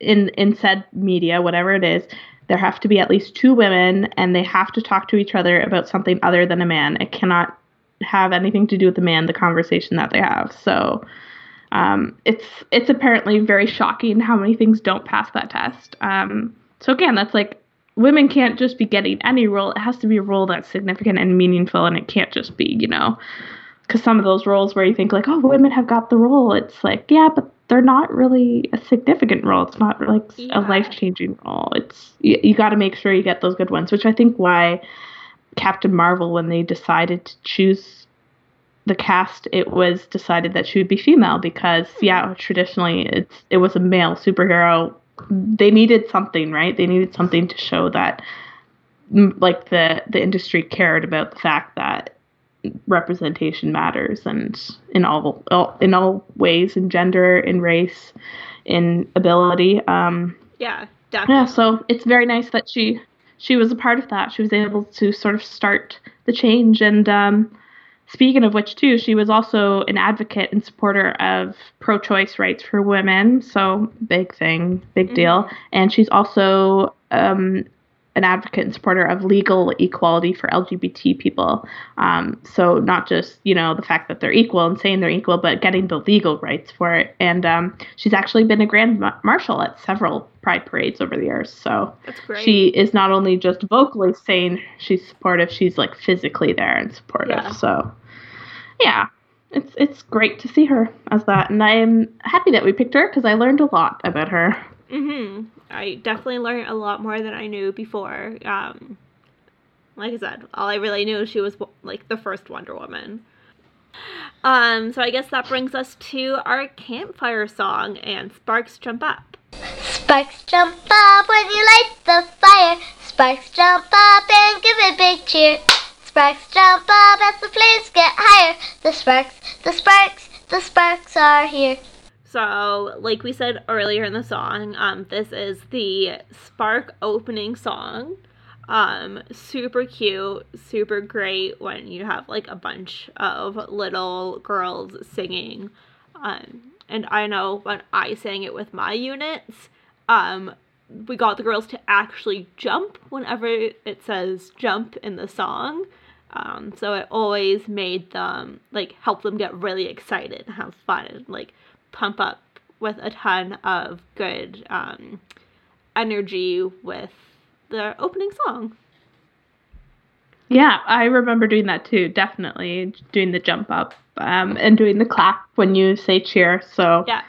in in said media, whatever it is, there have to be at least two women, and they have to talk to each other about something other than a man. It cannot have anything to do with the man, the conversation that they have. So um, it's it's apparently very shocking how many things don't pass that test. Um, so again, that's like women can't just be getting any role. It has to be a role that's significant and meaningful, and it can't just be you know because some of those roles where you think like oh women have got the role, it's like yeah, but they're not really a significant role. It's not like Yeah. a life changing role. It's you, you got to make sure you get those good ones, which I think why Captain Marvel when they decided to choose the cast it was decided that she would be female because yeah mm-hmm. traditionally it's it was a male superhero they needed something right? They needed something to show that like the the industry cared about the fact that representation matters and in all, all in all ways in gender in race in ability um yeah yeah so it's very nice that she she was a part of that. She was able to sort of start the change and um speaking of which too she was also an advocate and supporter of pro-choice rights for women. So big thing big deal. And she's also um an advocate and supporter of legal equality for LGBT people. Um, so not just you know the fact that they're equal and saying they're equal, but getting the legal rights for it. And um, she's actually been a grand ma- marshal at several pride parades over the years. So she is not only just vocally saying she's supportive, she's like physically there and supportive. Yeah. So yeah, it's it's great to see her as that, and I'm happy that we picked her because I learned a lot about her. Mhm. I definitely learned a lot more than I knew before. Um, like I said, all I really knew she was like the first Wonder Woman. Um, so I guess that brings us to our campfire song and Sparks Jump Up. Sparks jump up when you light the fire. Sparks jump up and give a big cheer. Sparks jump up as the flames get higher. The sparks, the sparks, the sparks are here. So, like we said earlier in the song, um, this is the Spark opening song. Um, super cute, super great when you have like a bunch of little girls singing. Um, and I know when I sang it with my units, um, we got the girls to actually jump whenever it says jump in the song. Um, so it always made them like help them get really excited and have fun like pump up with a ton of good um, energy with the opening song. Yeah, I remember doing that too. Definitely doing the jump up um, and doing the clap when you say cheer. So Yeah.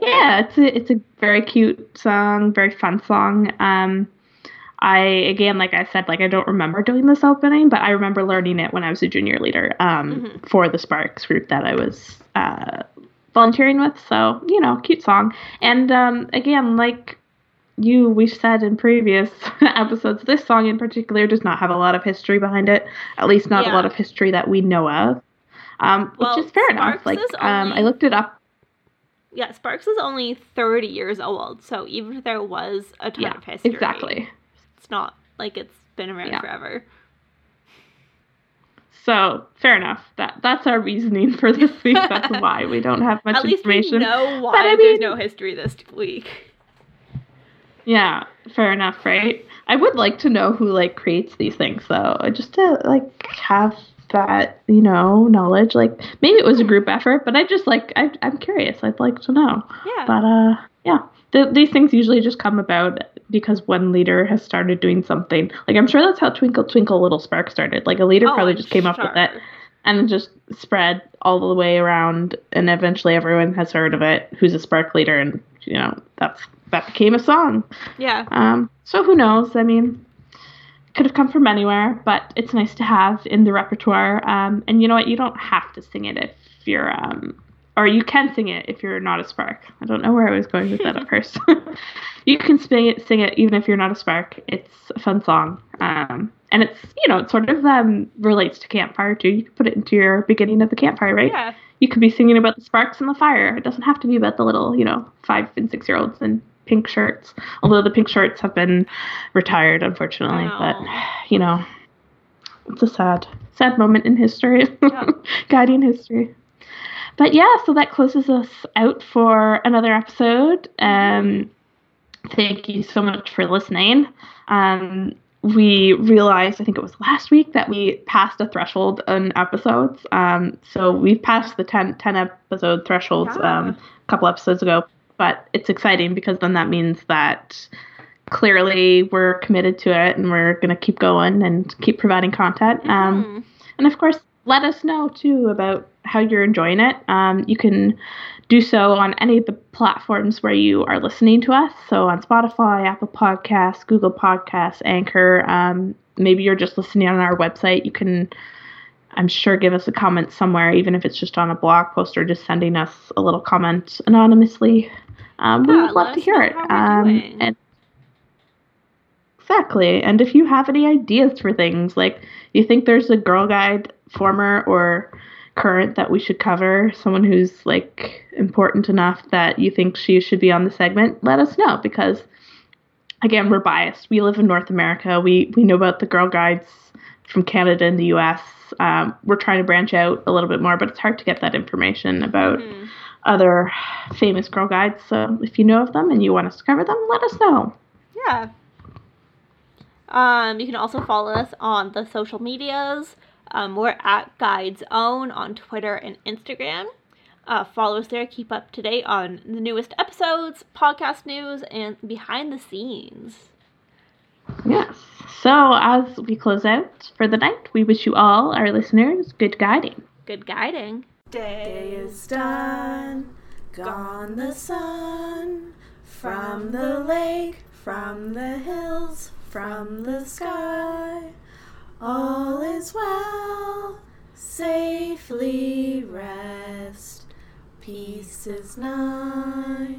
yeah, it's a it's a very cute song, very fun song. Um, I again, like I said, like I don't remember doing this opening, but I remember learning it when I was a junior leader um, Mhm. for the Sparks group that I was uh, volunteering with. So you know, cute song. And um, again, like you we said in previous episodes, this song in particular does not have a lot of history behind it. At least not Yeah. a lot of history that we know of. Um, Well, which is fair enough. Like um, I looked it up Yeah, Sparks is only 30 years old, so even if there was a ton yeah, of history, exactly. it's not like it's been around Yeah. forever. So fair enough. That that's our reasoning for this week. That's why we don't have much At least we information. know why But I there's no history this week. Yeah, fair enough, right? I would like to know who like creates these things though, just to like have that you know knowledge. Like maybe it was a group effort, but I just like I, I'm curious. I'd like to know. Yeah. But uh, yeah, Th- these things usually just come about because one leader has started doing something. Like I'm sure that's how Twinkle Twinkle Little Spark started. Like a leader Oh, probably just came up with it and then just spread all the way around and eventually everyone has heard of it who's a spark leader and you know that's that became a song Yeah. um so who knows i mean it could have come from anywhere but it's nice to have in the repertoire um and you know what you don't have to sing it if you're um or you can sing it if you're not a spark. I don't know where i was going with that at first. You can sing it sing it even if you're not a spark. It's a fun song. Um and it's you know it sort of um relates to campfire too. You can put it into your beginning of the campfire right? Yeah. you could be singing about the sparks and the fire. It doesn't have to be about the little you know five and six year olds in pink shirts. Although the pink shirts have been retired unfortunately. But Oh. you know it's a sad sad moment in history. Yeah. guiding history but yeah so that closes us out for another episode. Um thank you so much for listening. Um we realized i think it was last week that we passed a threshold on episodes. Um so we've passed the 10, 10 episode thresholds Yeah. um a couple episodes ago. But it's exciting because then that means that clearly we're committed to it and we're going to keep going and keep providing content. Um Mhm. and of course, let us know too about how you're enjoying it. Um, you can do so on any of the platforms where you are listening to us. So on Spotify, Apple Podcasts, Google Podcasts, Anchor. Um, maybe you're just listening on our website. You can, I'm sure, give us a comment somewhere, even if it's just on a blog post or just sending us a little comment anonymously. Um, we would love to hear it. Um, and Exactly. And if you have any ideas for things, like you think there's a girl guide former or current that we should cover, someone who's like important enough that you think she should be on the segment, let us know because again, we're biased. We live in North America. We we know about the girl guides from Canada and the US. Um, we're trying to branch out a little bit more, but it's hard to get that information about Mhm. other famous girl guides. So if you know of them and you want us to cover them, let us know. Yeah. Um, you can also follow us on the social medias. Um, we're at Guides Own on Twitter and Instagram. Uh, follow us there. Keep up to date on the newest episodes, podcast news, and behind the scenes. Yes. So as we close out for the night, we wish you all, our listeners, good guiding. Good guiding. Day is done, gone the sun. From the lake, from the hills, from the sky, all is well, safely rest, peace is nigh.